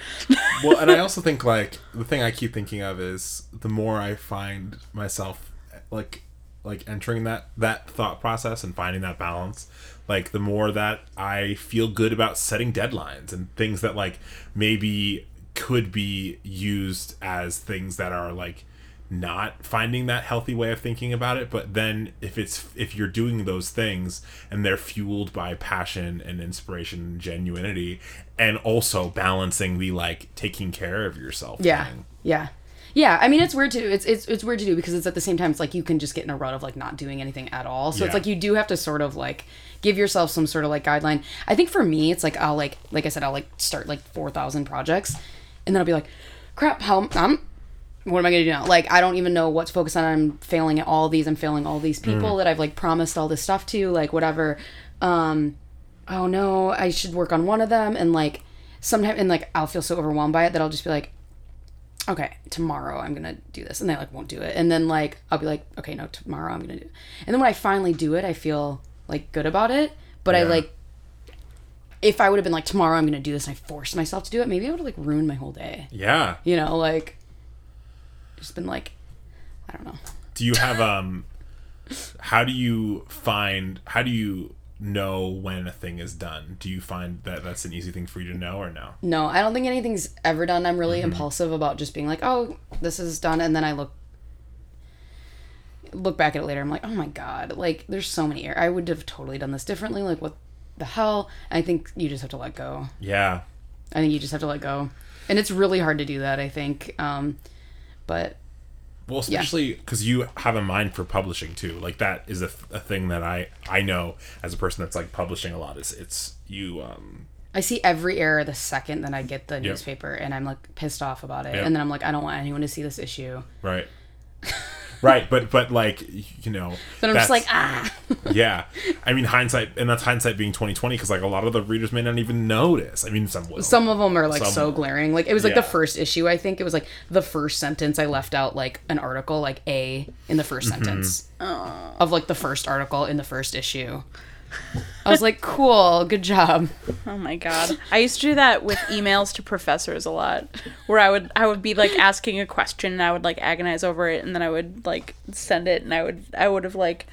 well, and I also think like the thing I keep thinking of is the more I find myself like like entering that that thought process and finding that balance, like the more that I feel good about setting deadlines and things that like maybe could be used as things that are like not finding that healthy way of thinking about it but then if it's if you're doing those things and they're fueled by passion and inspiration and genuinity and also balancing the like taking care of yourself yeah thing. yeah. Yeah i mean it's weird to do it's, it's it's weird to do because it's at the same time it's like you can just get in a rut of like not doing anything at all. So it's like you do have to sort of like give yourself some sort of like guideline. I think for me it's like i'll like like i said i'll like start like 4000 projects and then i'll be like crap how i'm what am I gonna do now? Like, I don't even know what to focus on. I'm failing at all these. I'm failing all these people that I've like promised all this stuff to. Like, whatever. Um, oh no, I should work on one of them. And like, sometimes, and like, I'll feel so overwhelmed by it that I'll just be like, okay, tomorrow I'm gonna do this, and they like won't do it. And then like, I'll be like, okay, no, tomorrow I'm gonna do. It. And then when I finally do it, I feel like good about it. But I like. If I would have been like tomorrow I'm gonna do this and I forced myself to do it, maybe I would have like ruined my whole day. yeah You know, like just been like I don't know. do you have um how do you find how do you know when a thing is done do you find that that's an easy thing for you to know or no No, I don't think anything's ever done. I'm really Mm-hmm. impulsive about just being like, "Oh, this is done," and then I look look back at it later. I'm like, "Oh my god, like there's so many errors. I would have totally done this differently. Like what the hell?" I think you just have to let go. yeah I think you just have to let go. And it's really hard to do that, I think. Um but Well, especially because you have a mind for publishing too. Like that is a, a thing that I I know as a person that's like publishing a lot. Is it's you. um I see every error the second that I get the newspaper and I'm like pissed off about it. Yep. And then I'm like, I don't want anyone to see this issue. Right. right, but but like you know. But I'm just like, ah yeah. I mean hindsight, and that's hindsight being twenty twenty because like a lot of the readers may not even notice. I mean, some will. Some of them are like Some so will. glaring. Like it was like Yeah. the first issue. I think it was like the first sentence. I left out like an article, like a in the 1st Mm-hmm. sentence of like the first article in the first issue. I was like, cool, good job. Oh my god. I used to do that with emails to professors a lot. Where I would I would be like asking a question and I would like agonize over it and then I would like send it and I would I would have like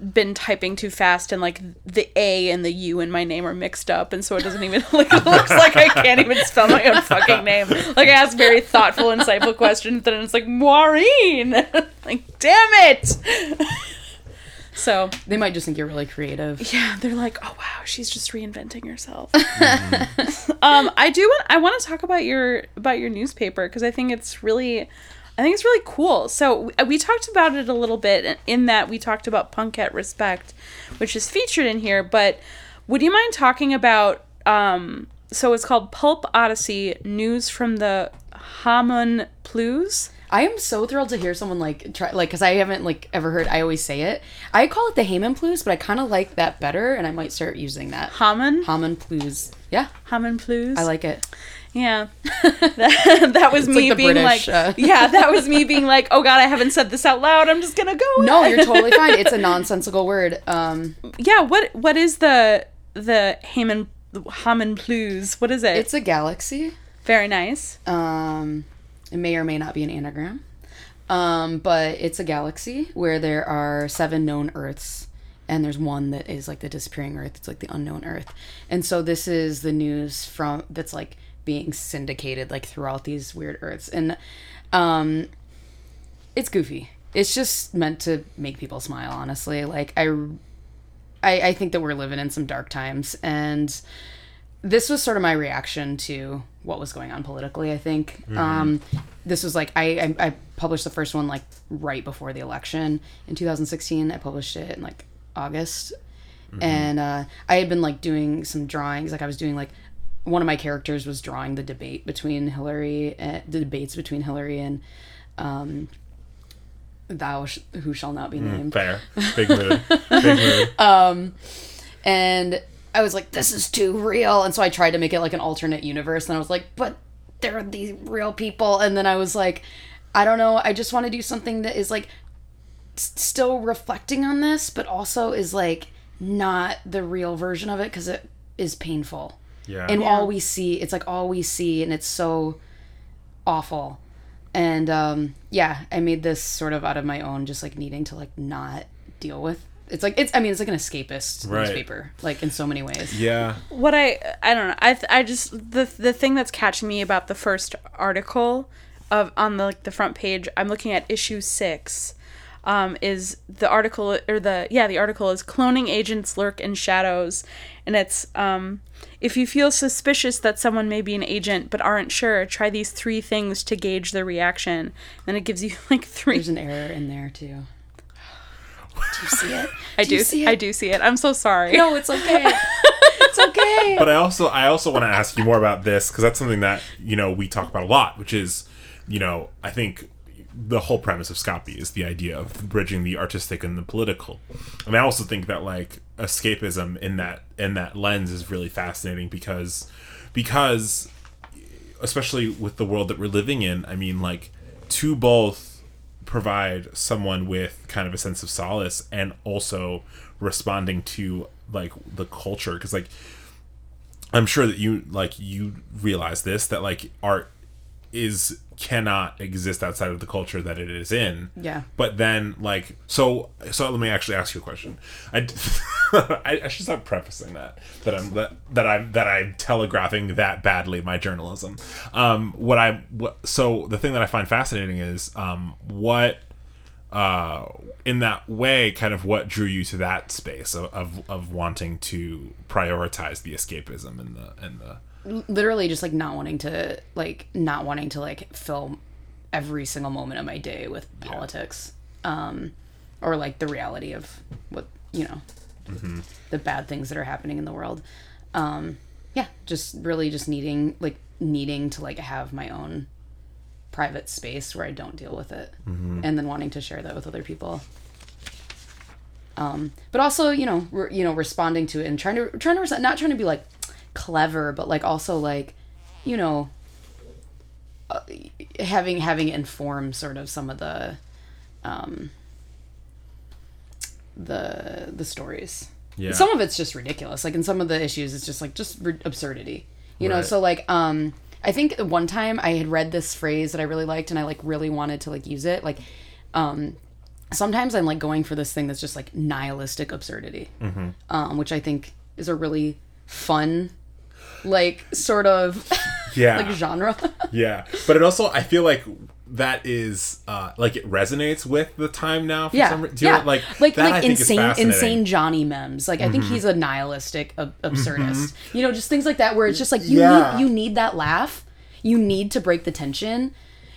been typing too fast and like the A and the U in my name are mixed up and so it doesn't even like it looks like I can't even spell my own fucking name. Like I ask very thoughtful, insightful questions, and then it's like Maureen. like damn it. So They might just think you're really creative. yeah, they're like, oh wow, she's just reinventing herself. um, I do want I want to talk about your about your newspaper because I think it's really, I think it's really cool. So we, we talked about it a little bit in that we talked about Punk at Respect, which is featured in here. But would you mind talking about? Um, so it's called Pulp Odyssey: News from the Hamon Plus. I am so thrilled to hear someone like try like because I haven't like ever heard. I always say it. I call it the Haman Plus, but I kind of like that better, and I might start using that. Hamon, Haman Plus. Yeah, Hamon Plus. I like it. Yeah. that, that was me like being British, like, uh, yeah, that was me being like, oh god, I haven't said this out loud. I'm just gonna go. No, ahead." you're totally fine. It's a nonsensical word. Um, yeah. What what is the the Haman Haman Plus? What is it? it's a galaxy. very nice. Um, it may or may not be an anagram. Um, but it's a galaxy where there are seven known Earths, and there's one that is like the disappearing Earth. It's like the unknown Earth, and so this is the news from that's like being syndicated like throughout these weird Earths, and um, it's goofy. It's just meant to make people smile. Honestly, like I, I, I think that we're living in some dark times, and this was sort of my reaction to what was going on politically. I think um, this was like I, I I published the first one like right before the election in 2016. I published it in like August, and uh, I had been like doing some drawings. Like I was doing like one of my characters was drawing the debate between Hillary, uh, the debates between Hillary and um, thou sh- who shall not be named Fair. Big mood. Big mood. and I was like, this is too real. And so I tried to make it like an alternate universe. And I was like, but there are these real people. And then I was like, I don't know. I just want to do something that is like s- still reflecting on this, but also is like not the real version of it because it is painful. Yeah. And all we see, it's like all we see, and it's so awful. And um, yeah, I made this sort of out of my own, just like needing to like not deal with. It's like it's. I mean, it's like an escapist Right. newspaper, like in so many ways. yeah. what I I don't know. I I just the the thing that's catching me about the first article of on the like the front page. I'm looking at issue six. Um, is the article or the yeah the article is cloning agents lurk in shadows, and it's um, if you feel suspicious that someone may be an agent but aren't sure, try these three things to gauge their reaction. Then it gives you like three. There's an error in there too. Do you see it? I do do see it? I do see it. I'm so sorry. No, it's okay. it's okay. But I also I also want to ask you more about this because that's something that you know we talk about a lot, which is you know I think the whole premise of Scapi is the idea of bridging the artistic and the political, and I also think that like escapism in that in that lens is really fascinating because because especially with the world that we're living in, I mean like to both provide someone with kind of a sense of solace and also responding to like the culture. Because like I'm sure that you like you realize this that like art is cannot exist outside of the culture that it is in. Yeah. But then like so so let me actually ask you a question. I I, I should stop prefacing that that I'm that, that I'm that I'm telegraphing that badly my journalism. Um what I what so the thing that I find fascinating is um what uh in that way kind of what drew you to that space of, of, of wanting to prioritize the escapism and the and the literally just like not wanting to like not wanting to like fill every single moment of my day with politics um or like the reality of what you know the bad things that are happening in the world. Um yeah just really just needing like needing to like have my own private space where i don't deal with it and then wanting to share that with other people. Um but also you know re- you know responding to it and trying to trying to res- not trying to be like clever but like also like you know uh, having having inform sort of some of the um the the stories. Yeah. some of it's just ridiculous. Like in some of the issues it's just like just r- absurdity. You know so like um i think one time i had read this phrase that i really liked and i like really wanted to like use it. Like um sometimes i'm like going for this thing that's just like nihilistic absurdity Mm-hmm. um which i think is a really fun like sort of yeah. like genre. Yeah. But it also i feel like that is uh like it resonates with the time now for yeah. some re- do you yeah. know, like like that like insane insane johnny memes. Like i think he's a nihilistic ab- absurdist. You know just things like that where it's just like you Yeah. need you need that laugh. You need to break the tension.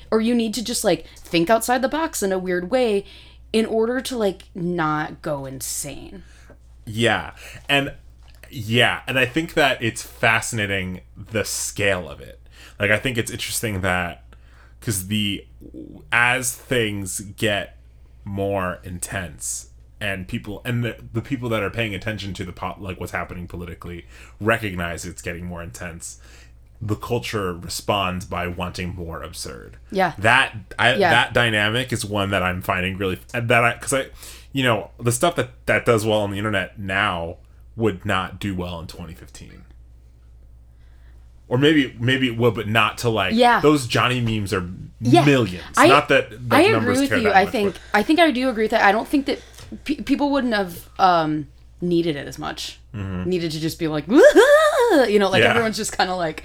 Or you need to just like think outside the box in a weird way in order to like not go insane. Yeah. And yeah, and I think that it's fascinating the scale of it. Like I think it's interesting that cuz the as things get more intense and people and the, the people that are paying attention to the po- like what's happening politically recognize it's getting more intense the culture responds by wanting more absurd Yeah. that I, Yeah. that dynamic is one that i'm finding really that i because i you know the stuff that that does well on the internet now would not do well in 2015 Or maybe maybe it will, but not to like Yeah. those Johnny memes are Yeah. millions. I- not that the I numbers agree with care you. I much, think but- I think I do agree with that. I don't think that pe- people wouldn't have um, needed it as much. Needed to just be like, you know, like Yeah. everyone's just kind of like,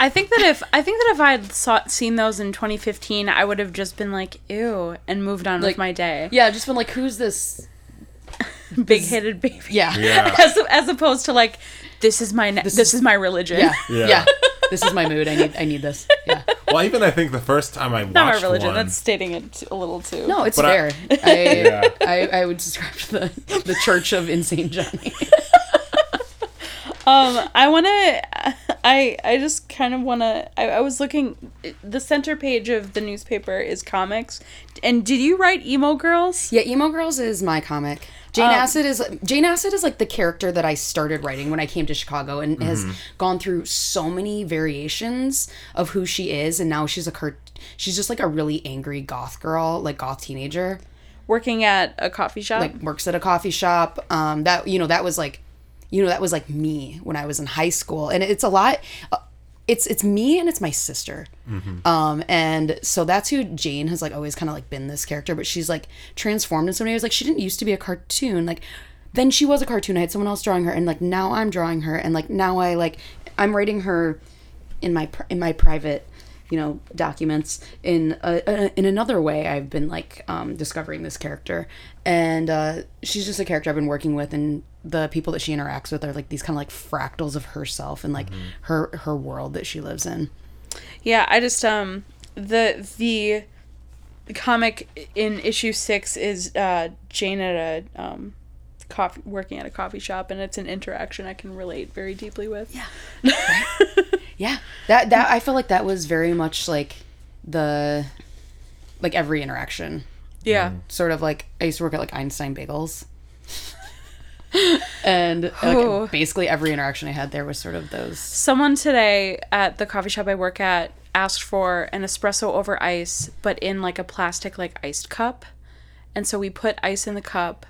I think that if I think that if I had saw, seen those in 2015, I would have just been like, "Ew," and moved on Like- with my day. yeah, just been like, who's this? Big headed baby. Yeah, Yeah. As, as opposed to like, this is my ne- this, is my religion. yeah, Yeah. yeah. This is my mood. I need I need this. Yeah. well, even I think the first time I watched Not my religion. one, That's stating it t- a little too. No, it's But I- fair. I, Yeah. I I would describe the the Church of Insane Johnny. Um, I want to. I I just kind of want to. I, I was looking. The center page of the newspaper is comics, and did you write emo girls? Yeah, Emo Girls is my comic. Jane Acid is Jane Acid is like the character that I started writing when I came to Chicago and has gone through so many variations of who she is and now she's a cart she's just like a really angry goth girl, like goth teenager. Working at a coffee shop. Like works at a coffee shop. Um that you know, that was like you know, that was like me when I was in high school. And it's a lot uh, it's it's me and it's my sister. Um, and so that's who Jane has like always kind of like been this character, but she's like transformed in so many ways. Like she didn't used to be a cartoon. Like then she was a cartoon. I had someone else drawing her, and like now I'm drawing her, and like now I like I'm writing her in my in my private you know documents in a, a, in another way i've been like um, discovering this character and uh, she's just a character i've been working with and the people that she interacts with are like these kind of like fractals of herself and like her her world that she lives in Yeah, I just um the the comic in issue six is uh Jane at a um coffee working at a coffee shop and it's an interaction I can relate very deeply with. Yeah. yeah that that i feel like that was very much like the like every interaction Yeah. sort of like I used to work at like Einstein Bagels. and like, basically every interaction I had there was sort of those. Someone today at the coffee shop I work at asked for an espresso over ice, but in like a plastic like iced cup. And so we put ice in the cup,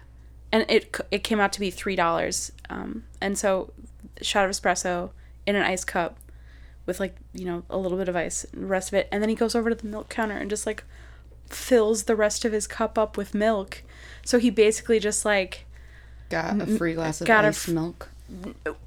and it it came out to be three dollars. Um, and so, shot of espresso in an ice cup, with like you know a little bit of ice, and the rest of it, and then he goes over to the milk counter and just like fills the rest of his cup up with milk. So he basically just like Got a free glass of Got a iced f- milk.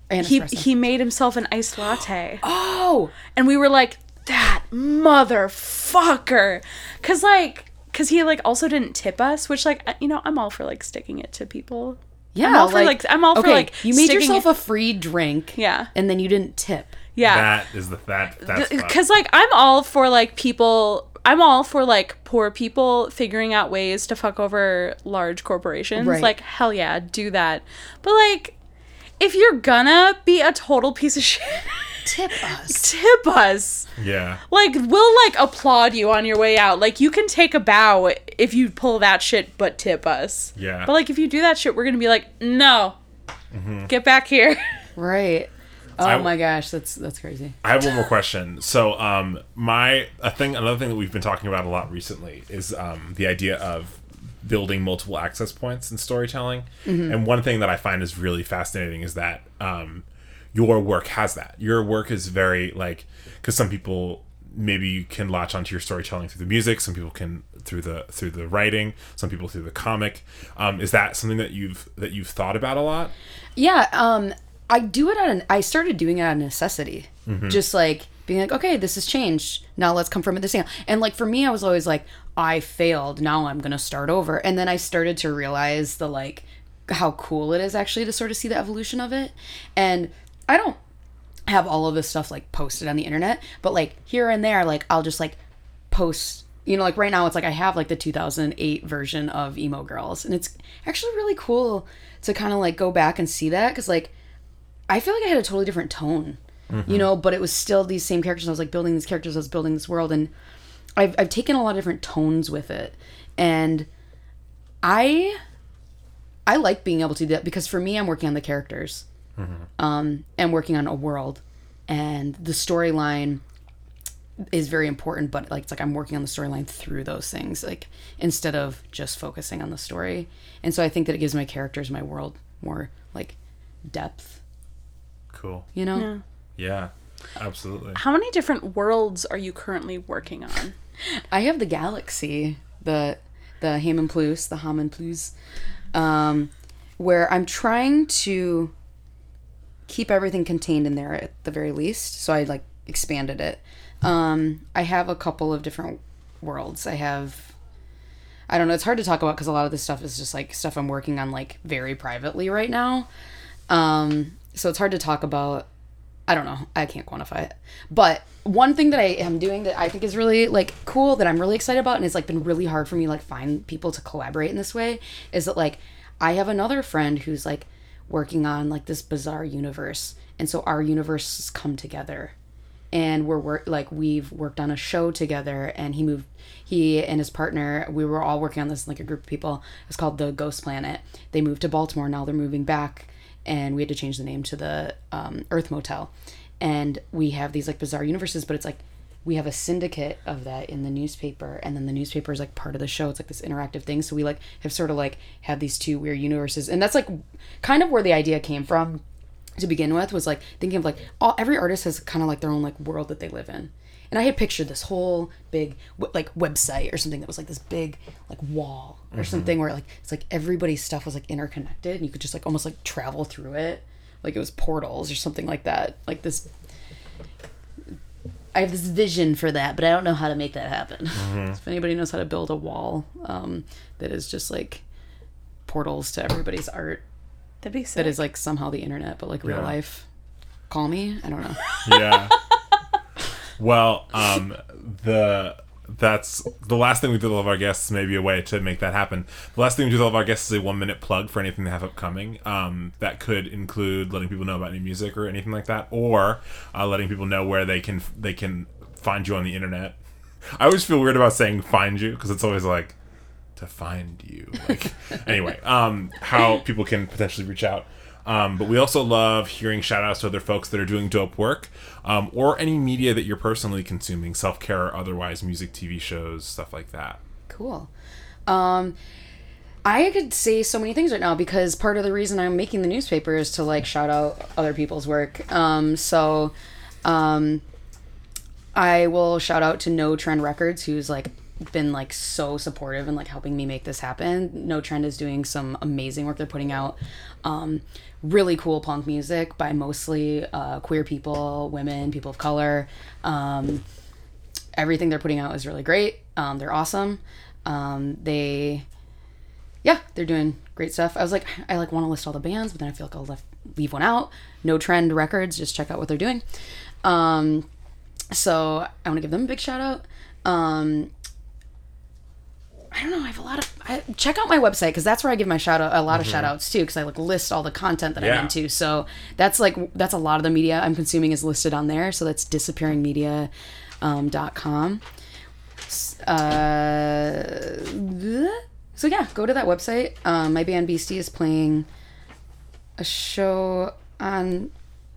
And he espresso. he made himself an iced latte. oh, and we were like that motherfucker because like because he like also didn't tip us which like you know i'm all for like sticking it to people yeah. I'm all for, like- I'm all for, like, you made sticking yourself it- a free drink. Yeah. and then you didn't tip. yeah that is the that that's because like i'm all for like people i'm all for like poor people figuring out ways to fuck over large corporations Right. like hell yeah do that but like if you're gonna be a total piece of shit Tip us. tip us yeah. like we'll like applaud you on your way out like you can take a bow if you pull that shit but tip us Yeah. but like if you do that shit we're gonna be like no mm-hmm. get back here right. Oh I- my gosh, that's that's crazy. I have one more question. So, um, my a thing, another thing that we've been talking about a lot recently is um, the idea of building multiple access points in storytelling. And one thing that I find is really fascinating is that um, your work has that. Your work is very like because some people maybe you can latch onto your storytelling through the music. Some people can through the through the writing. Some people through the comic. Um, is that something that you've that you've thought about a lot? Yeah, um, I do it on. I started doing it out of necessity, mm-hmm. just like being like, okay, this has changed. Now let's come from it this angle. And like for me, I was always like, I failed. Now I'm gonna start over. And then I started to realize the like how cool it is actually to sort of see the evolution of it. And I don't have all of this stuff like posted on the internet, but like here and there, like I'll just like post. You know, like right now, it's like I have like the 2008 version of Emo Girls, and it's actually really cool to kind of like go back and see that because like I feel like I had a totally different tone, you know, but it was still these same characters. I was like building these characters, I was building this world, and I've I've taken a lot of different tones with it, and I I like being able to do that because for me, I'm working on the characters, um, and working on a world, and the storyline is very important. But like it's like I'm working on the storyline through those things, like instead of just focusing on the story. And so I think that it gives my characters, my world, more like depth. Cool. You know? Yeah. Absolutely. How many different worlds are you currently working on? I have the Galaxy, the the Hammond Plus, the Hammond Plus, um, where I'm trying to keep everything contained in there at the very least. So I like expanded it. Um, I have a couple of different worlds. I have. I don't know. It's hard to talk about because a lot of this stuff is just like stuff I'm working on like very privately right now. Um, so it's hard to talk about. I don't know. I can't quantify it. But one thing that I am doing that I think is really like cool that I'm really excited about and it's like been really hard for me like find people to collaborate in this way is that like I have another friend who's like working on like this bizarre universe and so our universes come together and we're work like we've worked on a show together and he moved he and his partner we were all working on this like a group of people it's called the ghost planet they moved to baltimore now they're moving back and we had to change the name to the um, earth motel. And we have these like bizarre universes but it's like we have a syndicate of that in the newspaper and then the newspaper is like part of the show. It's like this interactive thing. So we like have sort of like have these two weird universes. And that's like kind of where the idea came from to begin with was like thinking of like all every artist has kind of like their own like world that they live in and i had pictured this whole big like website or something that was like this big like wall or something where like it's like everybody's stuff was like interconnected and you could just like almost like travel through it like it was portals or something like that like this I have this vision for that, but I don't know how to make that happen. if anybody knows how to build a wall um, that is just like portals to everybody's art, That'd be that sick. is like somehow the internet, but like real Yeah. life. Call me. I don't know. yeah. Well, um, the that's the last thing we do with all of our guests. Maybe a way to make that happen. The last thing we do with all of our guests is a one minute plug for anything they have upcoming. Um, that could include letting people know about new music or anything like that, or uh, letting people know where they can they can find you on the internet. I always feel weird about saying find you because it's always like to find you. Like anyway, um, how people can potentially reach out. Um, but we also love hearing shout outs to other folks that are doing dope work um, or any media that you're personally consuming, self care or otherwise, music, TV shows, stuff like that. Cool. Um, I could say so many things right now because part of the reason I'm making the newspaper is to like shout out other people's work. Um, so, um, I will shout out to No Trend Records, who's like been like so supportive and like helping me make this happen. No Trend is doing some amazing work. They're putting out um, really cool punk music by mostly uh, queer people, women, people of color. Um, everything they're putting out is really great. Um, they're awesome. Um, they, yeah, they're doing great stuff. I was like, I like want to list all the bands, but then I feel like I'll left, leave one out. No Trend Records, just check out what they're doing. Um, so I want to give them a big shout out. I don't know. I have a lot of. I, check out my website because that's where I give my shout out a lot of shout outs too because I like list all the content that Yeah. I'm into. So that's like that's a lot of the media I'm consuming is listed on there. So that's disappearingmedia um, dot com. Uh, so yeah, go to that website. Um, my band Beastie is playing a show on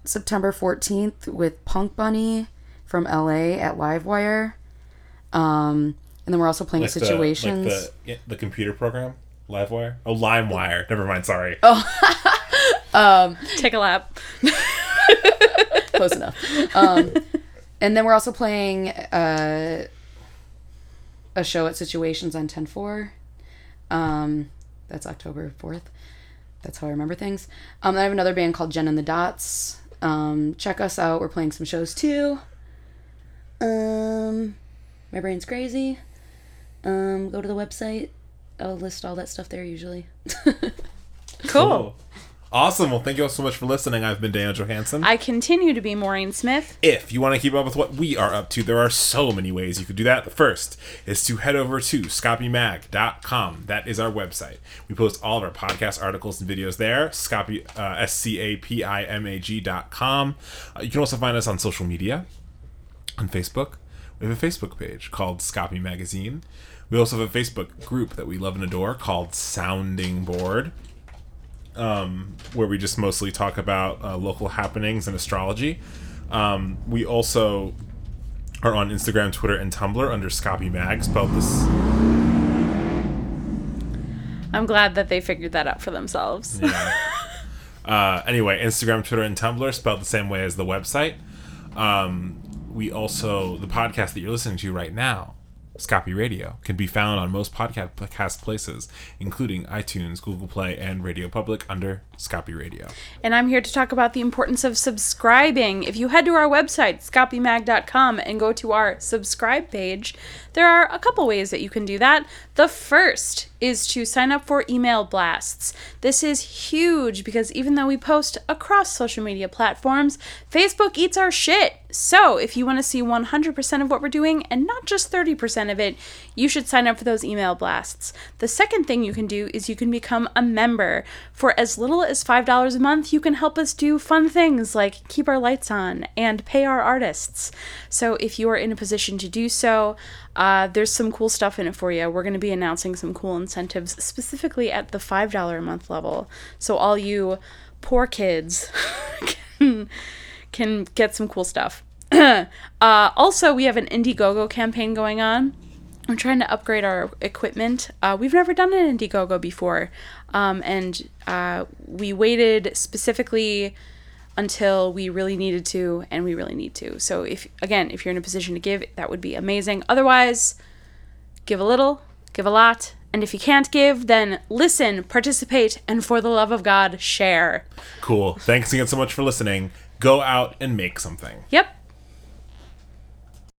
September 14th with Punk Bunny from LA at Livewire. Um, and then we're also playing Like the- Situations. like the, the computer program, LiveWire? Oh, LimeWire. Never mind, sorry. Oh, Take a lap. Close enough. Um, and then we're also playing uh, a show at Situations on 10 4. Um, that's October 4th. That's how I remember things. Um, I have another band called Jen and the Dots. Um, check us out. We're playing some shows too. Um, my brain's crazy. Um, go to the website. I'll list all that stuff there usually. Cool. Awesome. Well, thank you all so much for listening. I've been Daniel Johansson. I continue to be Maureen Smith. If you want to keep up with what we are up to, there are so many ways you could do that. The first is to head over to scapimag.com. That is our website. We post all of our podcast articles and videos there. Scapi, uh, S-C-A-P-I-M-A-G.com. Uh, you can also find us on social media, on Facebook. We have a Facebook page called Scapi Magazine. We also have a Facebook group that we love and adore called Sounding Board um, where we just mostly talk about uh, local happenings and astrology. Um, we also are on Instagram, Twitter, and Tumblr under Scapi Mag, spelled this. I'm glad that they figured that out for themselves. Yeah. uh, anyway, Instagram, Twitter, and Tumblr spelled the same way as the website. Um, we also the podcast that you're listening to right now, Scapi Radio, can be found on most podcast places, including iTunes, Google Play, and Radio Public under Scapi Radio. And I'm here to talk about the importance of subscribing. If you head to our website, scapimag.com, and go to our subscribe page, there are a couple ways that you can do that. The first is to sign up for email blasts. This is huge because even though we post across social media platforms, Facebook eats our shit. So, if you want to see 100% of what we're doing and not just 30% of it, you should sign up for those email blasts. The second thing you can do is you can become a member. For as little as $5 a month, you can help us do fun things like keep our lights on and pay our artists. So, if you are in a position to do so, uh, there's some cool stuff in it for you. We're going to be announcing some cool incentives specifically at the $5 a month level. So, all you poor kids can, can get some cool stuff. uh, also, we have an Indiegogo campaign going on. We're trying to upgrade our equipment. Uh, we've never done an Indiegogo before, um, and uh, we waited specifically until we really needed to, and we really need to. So, if again, if you're in a position to give, that would be amazing. Otherwise, give a little, give a lot, and if you can't give, then listen, participate, and for the love of God, share. Cool. Thanks again so much for listening. Go out and make something. Yep.